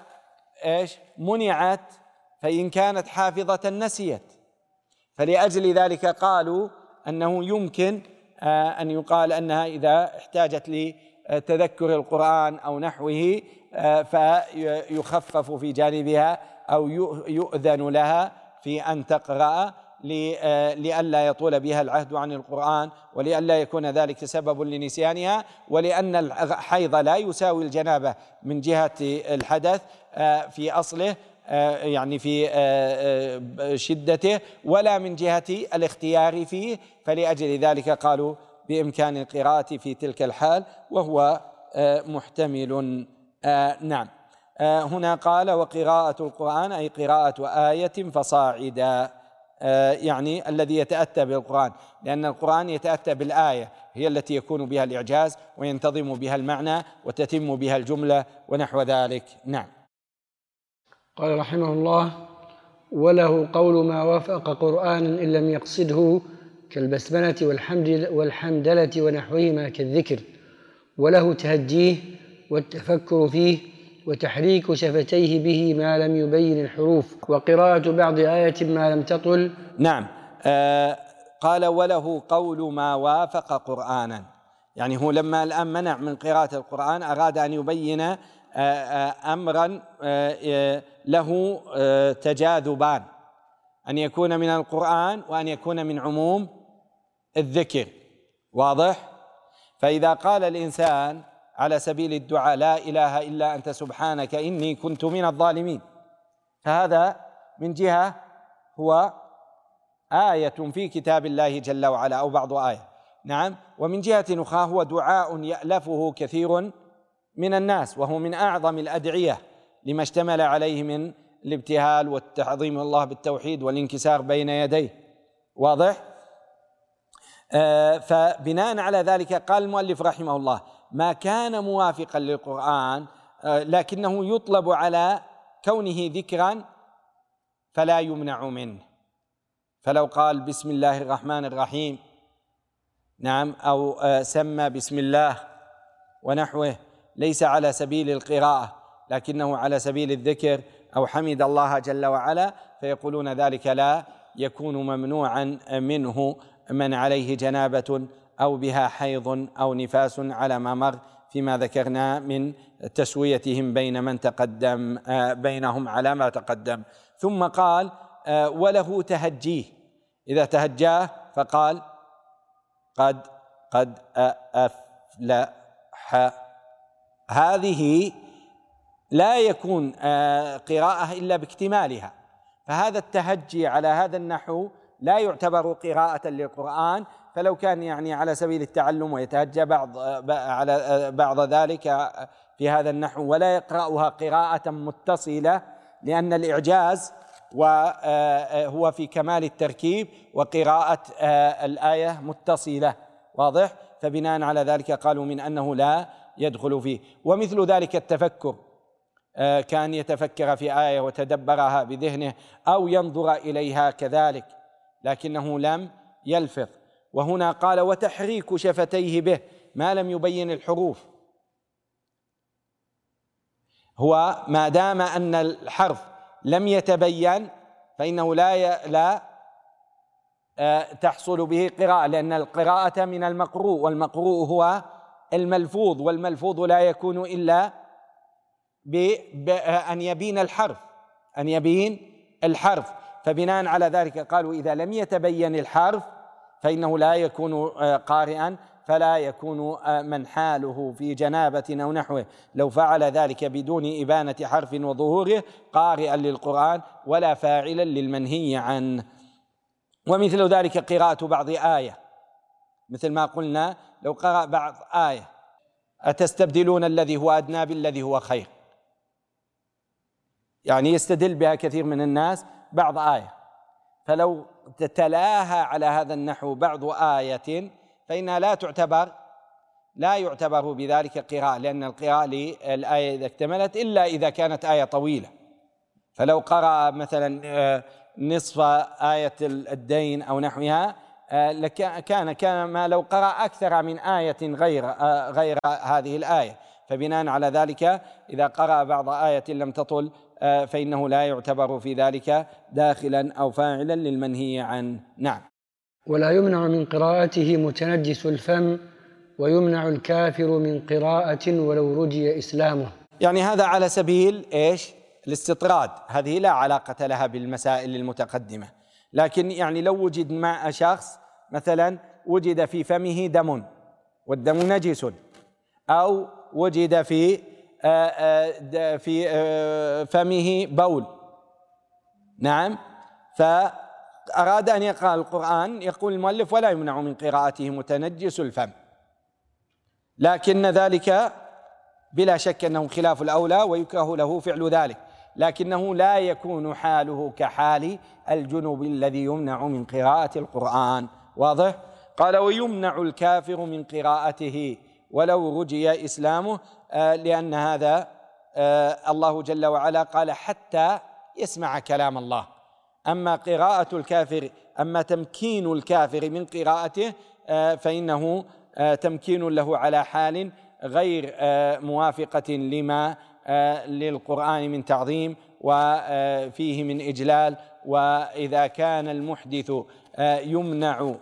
إيش؟ منعت فإن كانت حافظة نسيت. فلأجل ذلك قالوا أنه يمكن أن يقال أنها إذا احتاجت لتذكر القرآن أو نحوه فيخفف في جانبها أو يؤذن لها في أن تقرأ. لئلا يطول بها العهد عن القرآن ولئلا يكون ذلك سبب لنسيانها ولأن الحيض لا يساوي الجنابة من جهة الحدث في أصله يعني في شدته ولا من جهة الاختيار فيه. فلأجل ذلك قالوا بإمكان القراءة في تلك الحال وهو محتمل. نعم. هنا قال وقراءة القرآن أي قراءة آية فصاعدا. يعني الذي يتأتى بالقرآن لأن القرآن يتأتى بالآية هي التي يكون بها الإعجاز وينتظم بها المعنى وتتم بها الجملة ونحو ذلك. نعم. قال رحمه الله وله قول ما وافق قرآنا إن لم يقصده كالبسملة والحمد والحمدلة ونحوهما كالذكر وله تهجيه والتفكر فيه وتحريك شفتيه به ما لم يبين الحروف وقراءة بعض آية ما لم تطل. نعم. آه قال وله قول ما وافق قرآنا. يعني هو لما الآن منع من قراءة القرآن أراد أن يبين آه آه أمرا آه له آه تجاذبان. أن يكون من القرآن وأن يكون من عموم الذكر. واضح؟ فإذا قال الإنسان على سبيل الدعاء لا إله إلا أنت سبحانك إني كنت من الظالمين. فهذا من جهة هو آية في كتاب الله جل وعلا أو بعض آية. نعم. ومن جهة أخرى هو دعاء يألفه كثير من الناس وهو من أعظم الأدعية لما اشتمل عليه من الابتهال والتعظيم الله بالتوحيد والانكسار بين يديه. واضح؟ آه فبناء على ذلك قال المؤلف رحمه الله ما كان موافقا للقرآن آه، لكنه يطلب على كونه ذكرا فلا يمنع منه. فلو قال بسم الله الرحمن الرحيم نعم أو آه، سمى بسم الله ونحوه ليس على سبيل القراءة لكنه على سبيل الذكر أو حمد الله جل وعلا فيقولون ذلك لا يكون ممنوعا منه من عليه جنابة أو بها حيض أو نفاس على ما مر فيما ذكرنا من تسويتهم بين من تقدم آه، بينهم على ما تقدم. ثم قال آه، وله تهجيه. إذا تهجاه فقال قد قد أفلح. هذه لا يكون آه، قراءة إلا باكتمالها. فهذا التهجي على هذا النحو لا يعتبر قراءة للقرآن فلو كان يعني على سبيل التعلم ويتهجى بعض على بعض ذلك في هذا النحو ولا يقرأها قراءة متصلة لأن الإعجاز وهو في كمال التركيب وقراءة الآية متصلة. واضح؟ فبناء على ذلك قالوا من أنه لا يدخل فيه. ومثل ذلك التفكر كان يتفكر في آية وتدبرها بذهنه أو ينظر إليها كذلك لكنه لم يلفظ. وهنا قال وتحريك شفتيه به ما لم يبين الحروف. هو ما دام أن الحرف لم يتبين فإنه لا لا آه، تحصل به قراءة لأن القراءة من المقروء والمقروء هو الملفوظ والملفوظ لا يكون إلا بأن يبين الحرف أن يبين الحرف. فبناء على ذلك قالوا إذا لم يتبين الحرف فإنه لا يكون آه، قارئا فلا يكون آه، من حاله في جنابة أو نحوه. لو فعل ذلك بدون إبانة حرف وظهوره قارئا للقرآن ولا فاعلا للمنهي عنه. ومثل ذلك قراءة بعض آية. مثل ما قلنا لو قرأ بعض آية أتستبدلون الذي هو أدنى بالذي هو خير؟ يعني يستدل بها كثير من الناس بعض آية. فلو تتلاها على هذا النحو بعض آية فإنها لا تعتبر لا يعتبر بذلك قراءة لأن القراءة للآية إذا اكتملت إلا إذا كانت آية طويلة. فلو قرأ مثلا آه، نصف آية الدين أو نحوها آه، كان كان ما لو قرأ أكثر من آية غير آه، غير هذه الآية. فبناء على ذلك إذا قرأ بعض آية لم تطل فإنه لا يعتبر في ذلك داخلا أو فاعلا للمنهي عنه نعم. ولا يمنع من قراءته متنجس الفم ويمنع الكافر من قراءة ولو رجي إسلامه. يعني هذا على سبيل إيش؟ الاستطراد. هذه لا علاقة لها بالمسائل المتقدمة. لكن يعني لو وجد مع شخص مثلا وجد في فمه دم والدم نجس أو وجد في آه، آه، في آه، فمه بول. نعم. فأراد أن يقرأ القرآن يقول المؤلف ولا يمنع من قراءته متنجس الفم. لكن ذلك بلا شك أنه خلاف الأولى ويكره له فعل ذلك. لكنه لا يكون حاله كحال الجنوب الذي يمنع من قراءة القرآن. واضح؟ قال ويمنع الكافر من قراءته ولو رجي إسلامه آه، لأن هذا آه، الله جل وعلا قال حتى يسمع كلام الله. أما قراءة الكافر أما تمكين الكافر من قراءته آه، فإنه تمكين له على حال غير موافقة لما للقرآن من تعظيم وفيه من إجلال. وإذا كان المحدث يمنع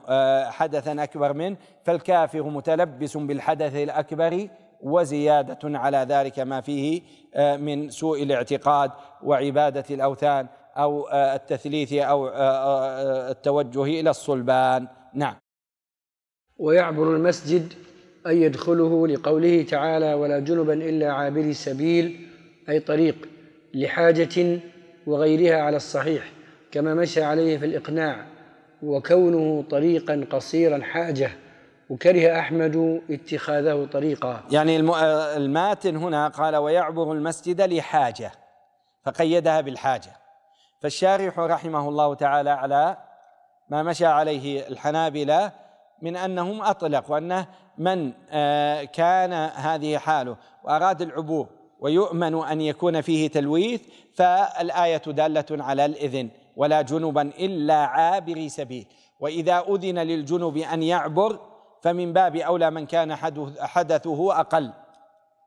حدثا أكبر منه فالكافر متلبس بالحدث الأكبر وزيادة على ذلك ما فيه من سوء الاعتقاد وعبادة الأوثان أو التثليث أو التوجه إلى الصلبان. نعم. ويعبر المسجد أن يدخله لقوله تعالى ولا جنبا إلا عابري سبيل أي طريق لحاجة وغيرها على الصحيح كما مشى عليه في الإقناع وكونه طريقا قصيرا حاجة وكره أحمد اتخاذه طريقا. يعني الماتن هنا قال ويعبر المسجد لحاجة فقيدها بالحاجة. فالشارح رحمه الله تعالى على ما مشى عليه الحنابلة من أنهم أطلقوا أنه من آه، كان هذه حاله وأراد العبور ويؤمن أن يكون فيه تلويث فالآية دالة على الإذن ولا جنبا إلا عابري سبيل. وإذا أذن للجنب أن يعبر فمن باب أولى من كان حدثه أقل.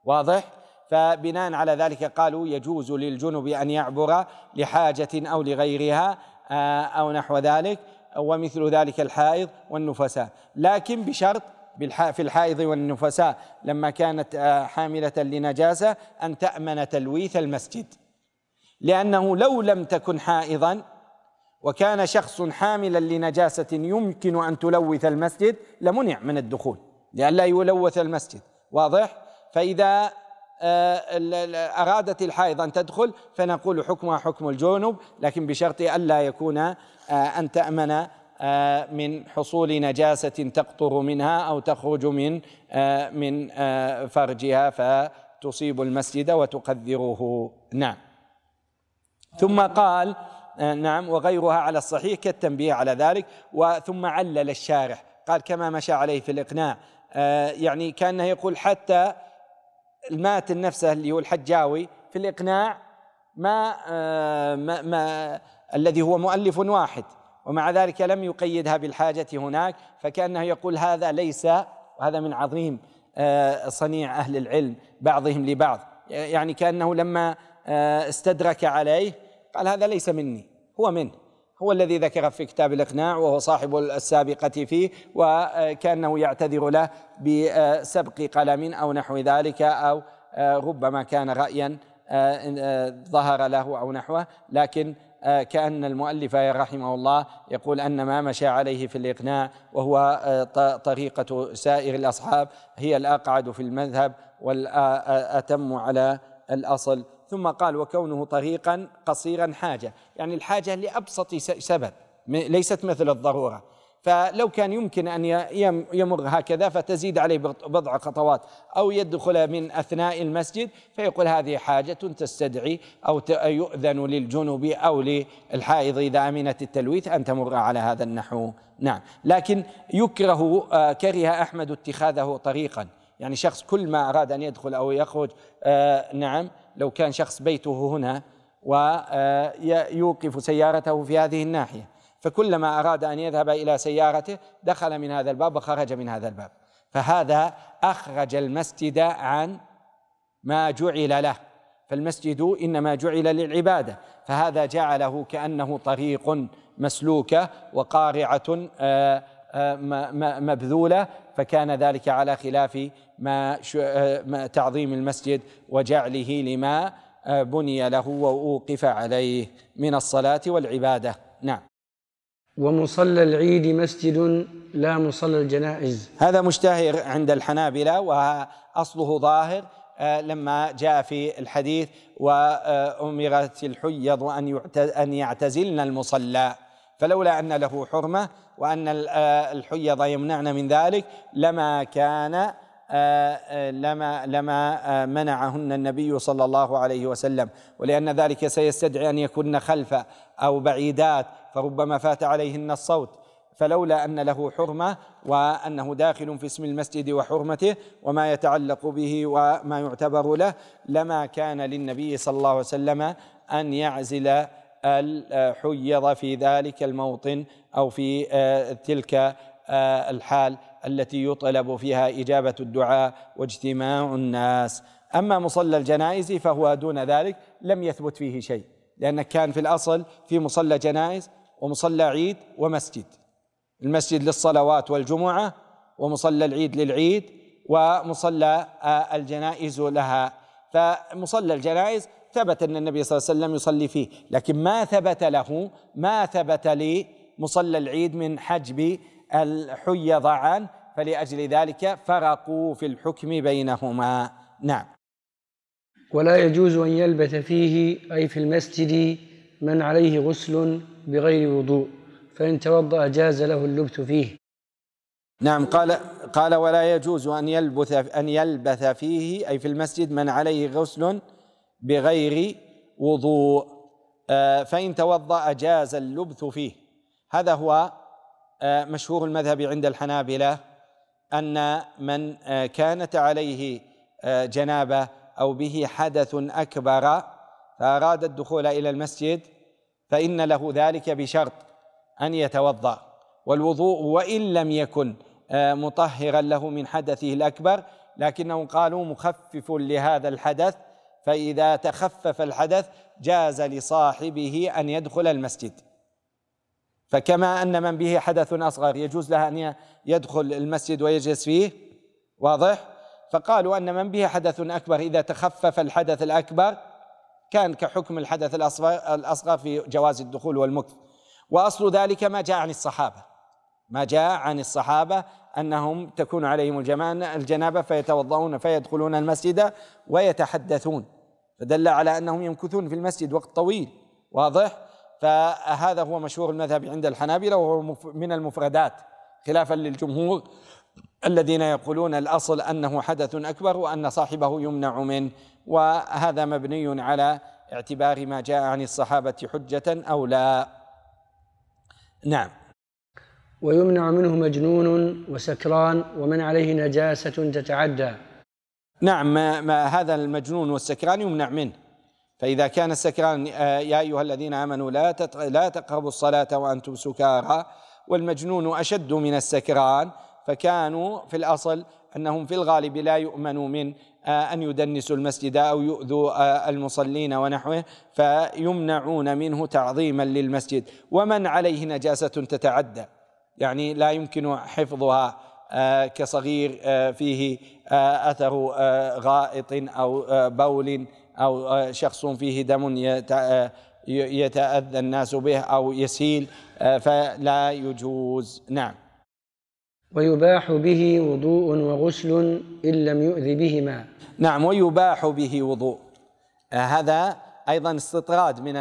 واضح؟ فبناء على ذلك قالوا يجوز للجنب أن يعبر لحاجة أو لغيرها آه، أو نحو ذلك ومثل ذلك الحائض والنفساء. لكن بشرط في الحائض والنفساء لما كانت آه، حاملة لنجاسة أن تأمن تلويث المسجد. لأنه لو لم تكن حائضا وكان شخص حاملا لنجاسة يمكن أن تلوث المسجد لمنع من الدخول لئلا يلوث المسجد. واضح؟ فإذا آه، أرادت الحائض أن تدخل فنقول حكمها حكم الجنوب لكن بشرط ألا يكون آه، أن تأمن آه، من حصول نجاسة تقطر منها أو تخرج من من فرجها فتصيب المسجد وتقذره. نعم. ثم قال نعم وغيرها على الصحيح كالتنبيه على ذلك وثم علل الشارح. قال كما مشى عليه في الإقناع. يعني كأنه يقول حتى الماتن نفسه اللي هو الحجاوي في الإقناع ما, آه، ما, ما الذي هو مؤلف واحد ومع ذلك لم يقيدها بالحاجة هناك فكأنه يقول هذا ليس وهذا من عظيم آه، صنيع أهل العلم بعضهم لبعض. يعني كأنه لما آه، استدرك عليه قال هذا ليس مني هو منه. هو الذي ذكر في كتاب الإقناع وهو صاحب السابقة فيه وكأنه يعتذر له بسبق قلم أو نحو ذلك أو ربما كان رأيا ظهر له أو نحوه. لكن كأن المؤلف رحمه الله يقول أن ما مشى عليه في الإقناع وهو طريقة سائر الأصحاب هي الأقعد في المذهب والأتم على الأصل ثم قال وكونه طريقا قصيرا حاجة. يعني الحاجة لأبسط سبب ليست مثل الضرورة. فلو كان يمكن أن يمر هكذا فتزيد عليه بضع خطوات أو يدخل من أثناء المسجد فيقول هذه حاجة تستدعي أو يؤذن للجنوب أو للحائض إذا أمنت التلويث أن تمر على هذا النحو. نعم. لكن يكره آه، كره أحمد اتخاذه طريقا. يعني شخص كل ما أراد أن يدخل أو يخرج آه، نعم لو كان شخص بيته هنا ويوقف سيارته في هذه الناحية. فكلما أراد أن يذهب إلى سيارته دخل من هذا الباب وخرج من هذا الباب. فهذا أخرج المسجد عن ما جعل له. فالمسجد إنما جعل للعبادة. فهذا جعله كأنه طريق مسلوكة وقارعة آه، مبذولة فكان ذلك على خلاف ما تعظيم المسجد وجعله لما بني له وأوقف عليه من الصلاة والعبادة. نعم. ومصلى العيد مسجد لا مصلى الجنائز. هذا مشتهر عند الحنابلة وأصله ظاهر آه، لما جاء في الحديث وأمرت الحيض أن أن يعتزلن المصلى فلولا أن له حرمة وأن آه، الحيض يمنعن من ذلك لما كان آه، لما لما منعهن النبي صلى الله عليه وسلم. ولأن ذلك سيستدعي أن يكون خلف أو بعيدات فربما فات عليهن الصوت. فلولا أن له حرمة وأنه داخل في اسم المسجد وحرمته وما يتعلق به وما يعتبر له لما كان للنبي صلى الله عليه وسلم أن يعزل الحيض في ذلك الموطن أو في آه، تلك آه، الحال التي يطلب فيها إجابة الدعاء واجتماع الناس. أما مصلى الجنائز فهو دون ذلك لم يثبت فيه شيء لأنه كان في الأصل في مصلى جنائز ومصلى عيد ومسجد. المسجد للصلوات والجمعة ومصلى العيد للعيد ومصلى آه، الجنائز لها. فمصلى الجنائز ثبت أن النبي صلى الله عليه وسلم يصلي فيه. لكن ما ثبت له ما ثبت لمصلى العيد من حجب الحيض عنه فلأجل ذلك فرقوا في الحكم بينهما. نعم. ولا يجوز أن يلبث فيه أي في المسجد من عليه غسل بغير وضوء فإن توضأ جاز له اللبث فيه. نعم. قال قال ولا يجوز أن يلبث أن يلبث فيه أي في المسجد من عليه غسل بغير وضوء. آه، فإن توضأ جاز اللبث فيه. هذا هو آه، مشهور المذهب عند الحنابلة أن من آه، كانت عليه جنابة أو به حدث أكبر فأراد الدخول إلى المسجد فإن له ذلك بشرط أن يتوضأ. والوضوء وإن لم يكن مطهرا له من حدثه الأكبر لكنهم قالوا مخفف لهذا الحدث فإذا تخفف الحدث جاز لصاحبه أن يدخل المسجد. فكما أن من به حدث أصغر يجوز له أن يدخل المسجد ويجلس فيه. واضح؟ فقالوا أن من به حدث أكبر إذا تخفف الحدث الأكبر كان كحكم الحدث الأصغر في جواز الدخول والمكث. وأصل ذلك ما جاء عن الصحابة. ما جاء عن الصحابة أنهم تكون عليهم الجنابة فيتوضؤون فيدخلون المسجد ويتحدثون. فدل على أنهم يمكثون في المسجد وقت طويل واضح؟ فهذا هو مشهور المذهب عند الحنابلة وهو من المفردات خلافا للجمهور الذين يقولون الأصل أنه حدث أكبر وأن صاحبه يمنع منه وهذا مبني على اعتبار ما جاء عن الصحابة حجة أو لا. نعم. ويمنع منه مجنون وسكران ومن عليه نجاسة تتعدى. نعم ما, ما هذا المجنون والسكران يمنع منه. فإذا كان السكران آه، يا أيها الذين آمنوا لا لا تقربوا الصلاة وأنتم سكارى والمجنون أشد من السكران فكانوا في الأصل أنهم في الغالب لا يؤمنوا من آه، أن يدنسوا المسجد أو يؤذوا آه، المصلين ونحوه فيمنعون منه تعظيما للمسجد. ومن عليه نجاسة تتعدى. يعني لا يمكن حفظها. كصغير فيه أثر غائط أو بول أو شخص فيه دم يتأذى الناس به أو يسيل فلا يجوز. نعم. ويباح به وضوء وغسل إن لم يؤذ بهما. نعم ويباح به وضوء. هذا أيضا استطراد من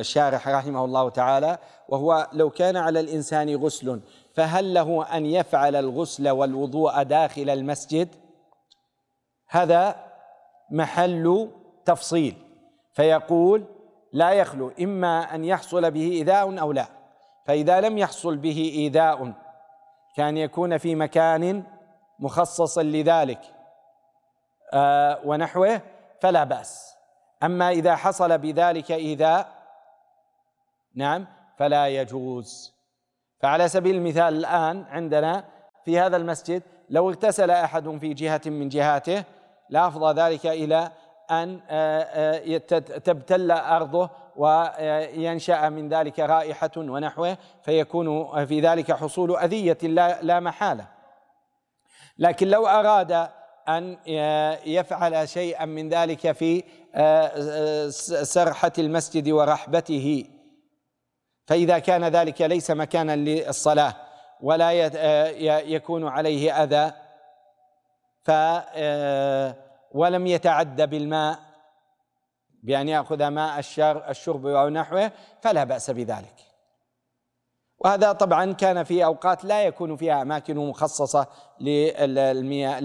الشارح رحمه الله تعالى وهو لو كان على الإنسان غسل فهل له أن يفعل الغسل والوضوء داخل المسجد؟ هذا محل تفصيل. فيقول لا يخلو إما أن يحصل به إيذاء أو لا. فإذا لم يحصل به إيذاء كان يكون في مكان مخصص لذلك آه ونحوه فلا بأس. أما إذا حصل بذلك ايذاء نعم فلا يجوز. فعلى سبيل المثال الآن عندنا في هذا المسجد لو اغتسل أحد في جهة من جهاته لافضى ذلك إلى أن آه، آه، تبتل أرضه وينشأ من ذلك رائحة ونحوه فيكون في ذلك حصول أذية لا, لا محالة. لكن لو أراد أن يفعل شيئا من ذلك في سرحة المسجد ورحبته فإذا كان ذلك ليس مكانا للصلاة ولا يكون عليه أذى ف ولم يتعد بالماء بأن يأخذ ماء الشرب أو نحوه فلا بأس بذلك. وهذا طبعا كان في أوقات لا يكون فيها أماكن مخصصة للمياه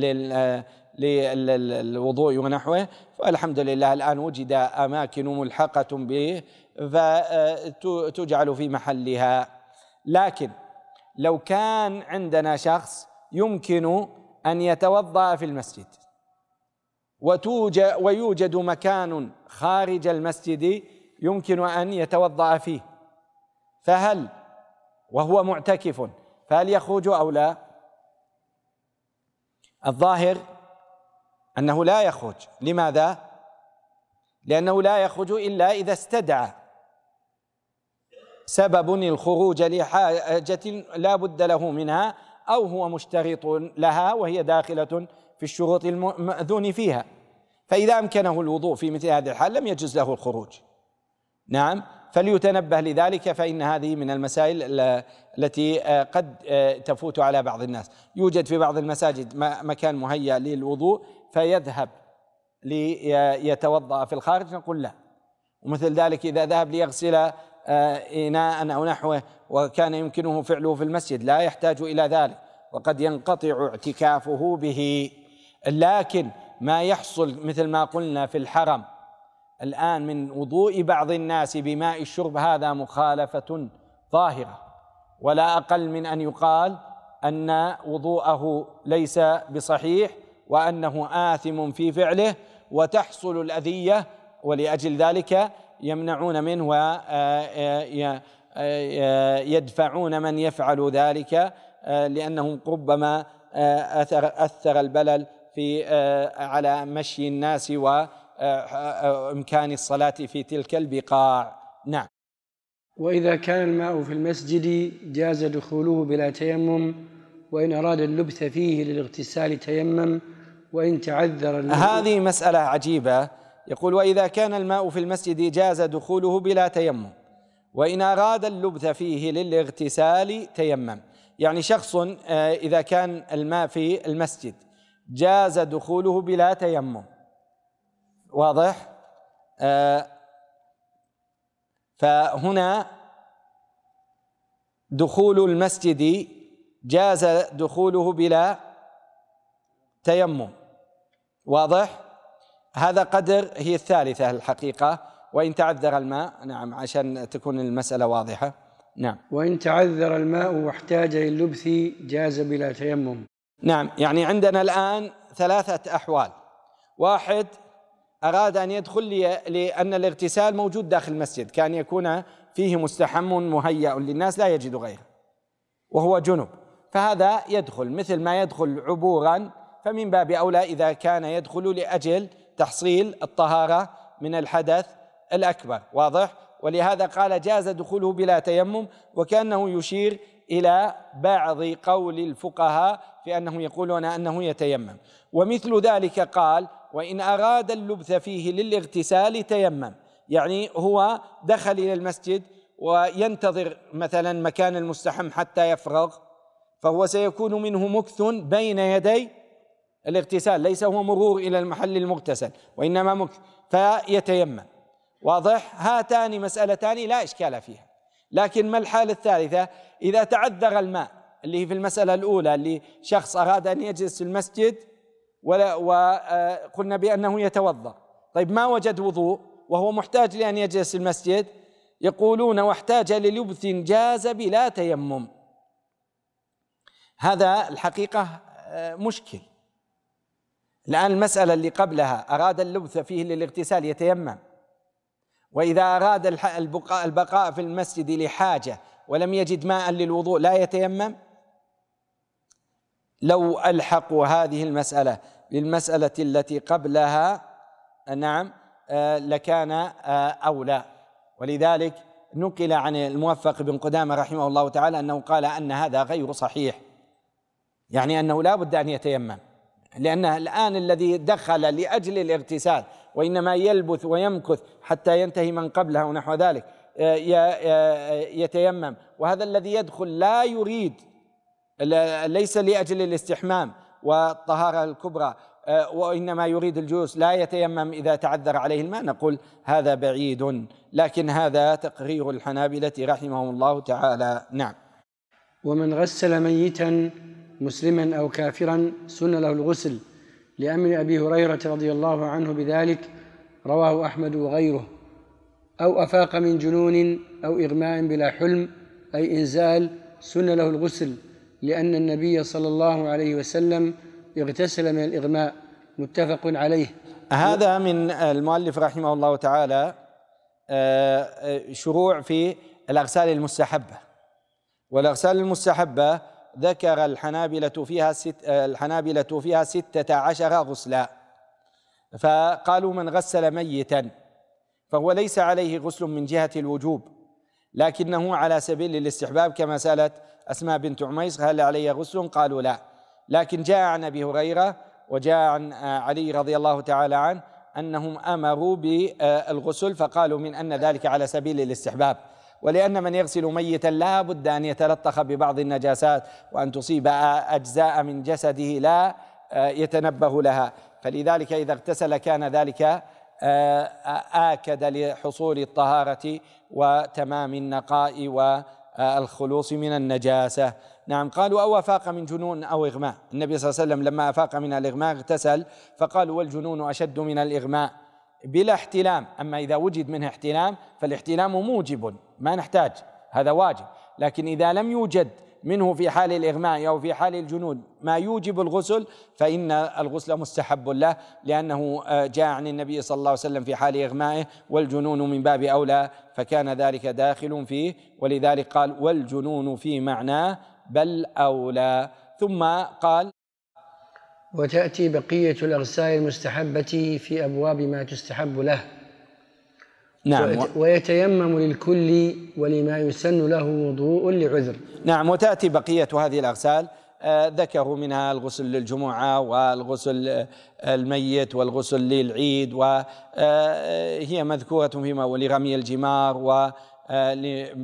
للوضوء ونحوه والحمد لله الآن وجد أماكن ملحقة فتجعل في محلها. لكن لو كان عندنا شخص يمكن أن يتوضأ في المسجد ويوجد مكان خارج المسجد يمكن أن يتوضأ فيه فهل وهو معتكف فهل يخرج أو لا؟ الظاهر أنه لا يخرج. لماذا؟ لأنه لا يخرج إلا إذا استدعى. سبب الخروج لحاجة لا بد له منها أو هو مشترط لها وهي داخلة في الشروط المأذون فيها. فإذا أمكنه الوضوء في مثل هذه الحال لم يجوز له الخروج. نعم فليتنبه لذلك فإن هذه من المسائل التي آه، قد آه، تفوت على بعض الناس. يوجد في بعض المساجد مكان مهيأ للوضوء فيذهب ليتوضأ في الخارج نقول لا. ومثل ذلك إذا ذهب ليغسل إناء أو نحوه وكان يمكنه فعله في المسجد لا يحتاج إلى ذلك وقد ينقطع اعتكافه به. لكن ما يحصل مثل ما قلنا في الحرم الآن من وضوء بعض الناس بماء الشرب هذا مخالفة ظاهرة. ولا أقل من أن يقال أن وضوءه ليس بصحيح وأنه آثم في فعله وتحصل الأذية ولأجل ذلك يمنعون منه ويدفعون من يفعل ذلك لأنهم ربما أثر, أثر البلل في على مشي الناس وإمكان الصلاة في تلك البقاع. نعم. وإذا كان الماء في المسجد جاز دخوله بلا تيمم وإن أراد اللبث فيه للاغتسال تيمم وإن تعذر هذه مسألة عجيبة. يقول وإذا كان الماء في المسجد جاز دخوله بلا تيمم وإن أراد اللبث فيه للاغتسال تيمم. يعني شخص آه، إذا كان الماء في المسجد جاز دخوله بلا تيمم. واضح؟ آه، فهنا دخول المسجد جاز دخوله بلا تيمم. واضح؟ هذا قدر هي الثالثة الحقيقة. وإن تعذر الماء نعم عشان تكون المسألة واضحة. نعم. وإن تعذر الماء واحتاج للبث جاز بلا تيمم. نعم يعني عندنا الآن ثلاثة أحوال. واحد أراد أن يدخل لأن الاغتسال موجود داخل المسجد. كان يكون فيه مستحم مهيأ للناس لا يجد غيره. وهو جنب. فهذا يدخل. مثل ما يدخل عبورا فمن باب أولى إذا كان يدخل لأجل تحصيل الطهارة من الحدث الأكبر واضح؟ ولهذا قال جاز دخوله بلا تيمم وكأنه يشير إلى بعض قول الفقهاء في أنهم يقولون أنه يتيمم. ومثل ذلك قال وإن أراد اللبث فيه للاغتسال تيمم. يعني هو دخل إلى المسجد وينتظر مثلا مكان المستحم حتى يفرغ فهو سيكون منه مكث بين يدي الاغتسال ليس هو مرور إلى المحل المغتسل وإنما مكث فيتيمم. واضح؟ هاتان مسألتان لا إشكال فيها. لكن ما الحالة الثالثة؟ إذا تعذر الماء اللي هي في المسألة الأولى اللي شخص أراد أن يجلس في المسجد ولا وقلنا بأنه يتوضأ. طيب ما وجد وضوء؟ وهو محتاج لأن يجلس في المسجد. يقولون واحتاج للبث جاز بلا تيمم. هذا الحقيقة آه، مشكل. الآن المسألة اللي قبلها أراد اللبث فيه للاغتسال يتيمم. وإذا أراد البقاء, في المسجد لحاجة ولم يجد ماء للوضوء لا يتيمم. لو ألحقوا هذه المسألة بالمسألة التي قبلها نعم آه، لكان آه، أولى. ولذلك نقل عن الموفق بن قدامة رحمه الله تعالى أنه قال أن هذا غير صحيح. يعني أنه لا بد أن يتيمم. لأنه الآن الذي دخل لأجل الاغتسال وإنما يلبث ويمكث حتى ينتهي من قبله ونحو ذلك يتيمم. وهذا الذي يدخل لا يريد ليس لأجل الاستحمام والطهارة الكبرى آه، وإنما يريد الجلوس لا يتيمم إذا تعذر عليه الماء. نقول هذا بعيد لكن هذا تقرير الحنابلة رحمهم الله تعالى. نعم. ومن غسل ميتا مسلما أو كافرا سن له الغسل لأمر أبي هريرة رضي الله عنه بذلك رواه أحمد وغيره. أو أفاق من جنون أو إغماء بلا حلم أي إنزال سن له الغسل لأن النبي صلى الله عليه وسلم اغتسل من الإغماء. متفق عليه. هذا من المؤلف رحمه الله تعالى آه، آه، شروع في الأغسال المستحبة. والأغسال المستحبة ذكر الحنابلة فيها ست آه، الحنابلة فيها ستة عشر غسلا. فقالوا من غسل ميتا فهو ليس عليه غسل من جهة الوجوب لكنه على سبيل الاستحباب كما سألت أسماء بنت عميس هل علي غسل؟ قالوا لا. لكن جاء عن أبي هريرة وجاء عن آه، علي رضي الله تعالى عنه أنهم أمروا بالغسل فقالوا من أن ذلك على سبيل الاستحباب. ولأن من يغسل ميتا لا بد أن يتلطخ ببعض النجاسات وأن تصيب أجزاء من جسده لا آه، يتنبه لها. فلذلك إذا اغتسل كان ذلك آه، آكد لحصول الطهارة وتمام النقاء والخلوص من النجاسة. نعم قالوا أو أفاق من جنون أو إغماء. النبي صلى الله عليه وسلم لما أفاق من الإغماء اغتسل فقالوا والجنون أشد من الإغماء. بلا احتلام. أما إذا وجد منه احتلام فالاحتلام موجب ما نحتاج هذا واجب. لكن إذا لم يوجد منه في حال الإغماء أو في حال الجنون ما يوجب الغسل فإن الغسل مستحب له لأنه آه، جاء عن النبي صلى الله عليه وسلم في حال إغمائه والجنون من باب أولى فكان ذلك داخل فيه. ولذلك قال والجنون في معناه بل أولى. ثم قال وتأتي بقية الأغسال المستحبة في أبواب ما تستحب له. نعم ويتيمم للكل ولما يسن له وضوء لعذر. نعم وتأتي بقية هذه الأغسال. آه ذكروا منها الغسل للجمعة والغسل الميت والغسل للعيد وهي آه مذكورة فيما ولرمي الجمار و آه،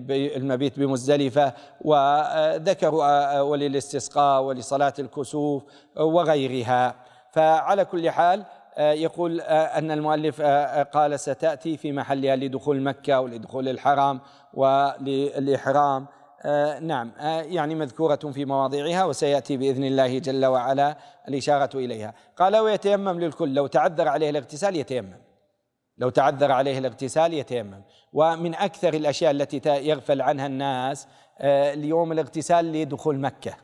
المبيت بمزدلفة وذكروا آه، آه، وللاستسقاء ولصلاة الكسوف وغيرها. فعلى كل حال يقول أن المؤلف قال ستأتي في محلها لدخول مكة ولدخول الحرام وللإحرام. نعم يعني مذكورة في مواضعها وسيأتي بإذن الله جل وعلا الإشارة إليها. قال ويتيمم للكل لو تعذر عليه الاغتسال يتيمم. لو تعذر عليه الاغتسال يتيمم. ومن أكثر الأشياء التي يغفل عنها الناس آه، اليوم الاغتسال لدخول مكة.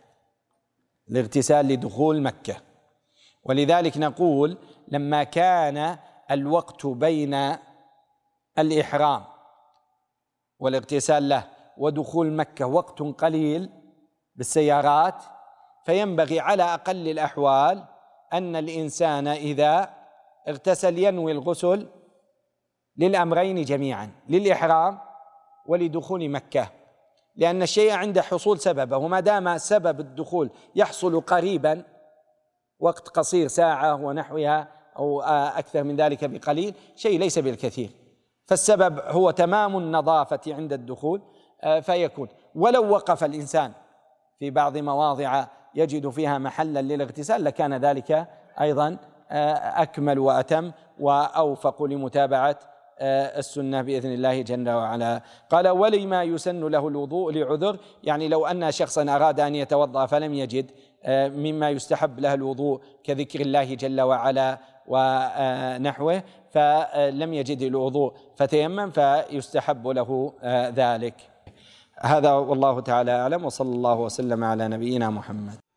الاغتسال لدخول مكة. ولذلك نقول لما كان الوقت بين الإحرام والاغتسال له ودخول مكة وقت قليل بالسيارات فينبغي على أقل الأحوال أن الإنسان إذا اغتسل ينوي الغسل للأمرين جميعا للإحرام ولدخول مكة. لأن الشيء عند حصول سببه وما دام سبب الدخول يحصل قريبا وقت قصير ساعة ونحوها أو أكثر من ذلك بقليل شيء ليس بالكثير. فالسبب هو تمام النظافة عند الدخول آه، فيكون. ولو وقف الإنسان في بعض مواضع يجد فيها محلا للاغتسال لكان ذلك أيضا آه، أكمل وأتم وأوفق لمتابعة السنة بإذن الله جل وعلا. قال ولما يسن له الوضوء لعذر؟ يعني لو أن شخصا أراد أن يتوضأ فلم يجد آه، مما يستحب له الوضوء كذكر الله جل وعلا ونحوه فلم يجد الوضوء فتيمم فيستحب له آه، ذلك. هذا والله تعالى أعلم وصلى الله وسلم على نبينا محمد.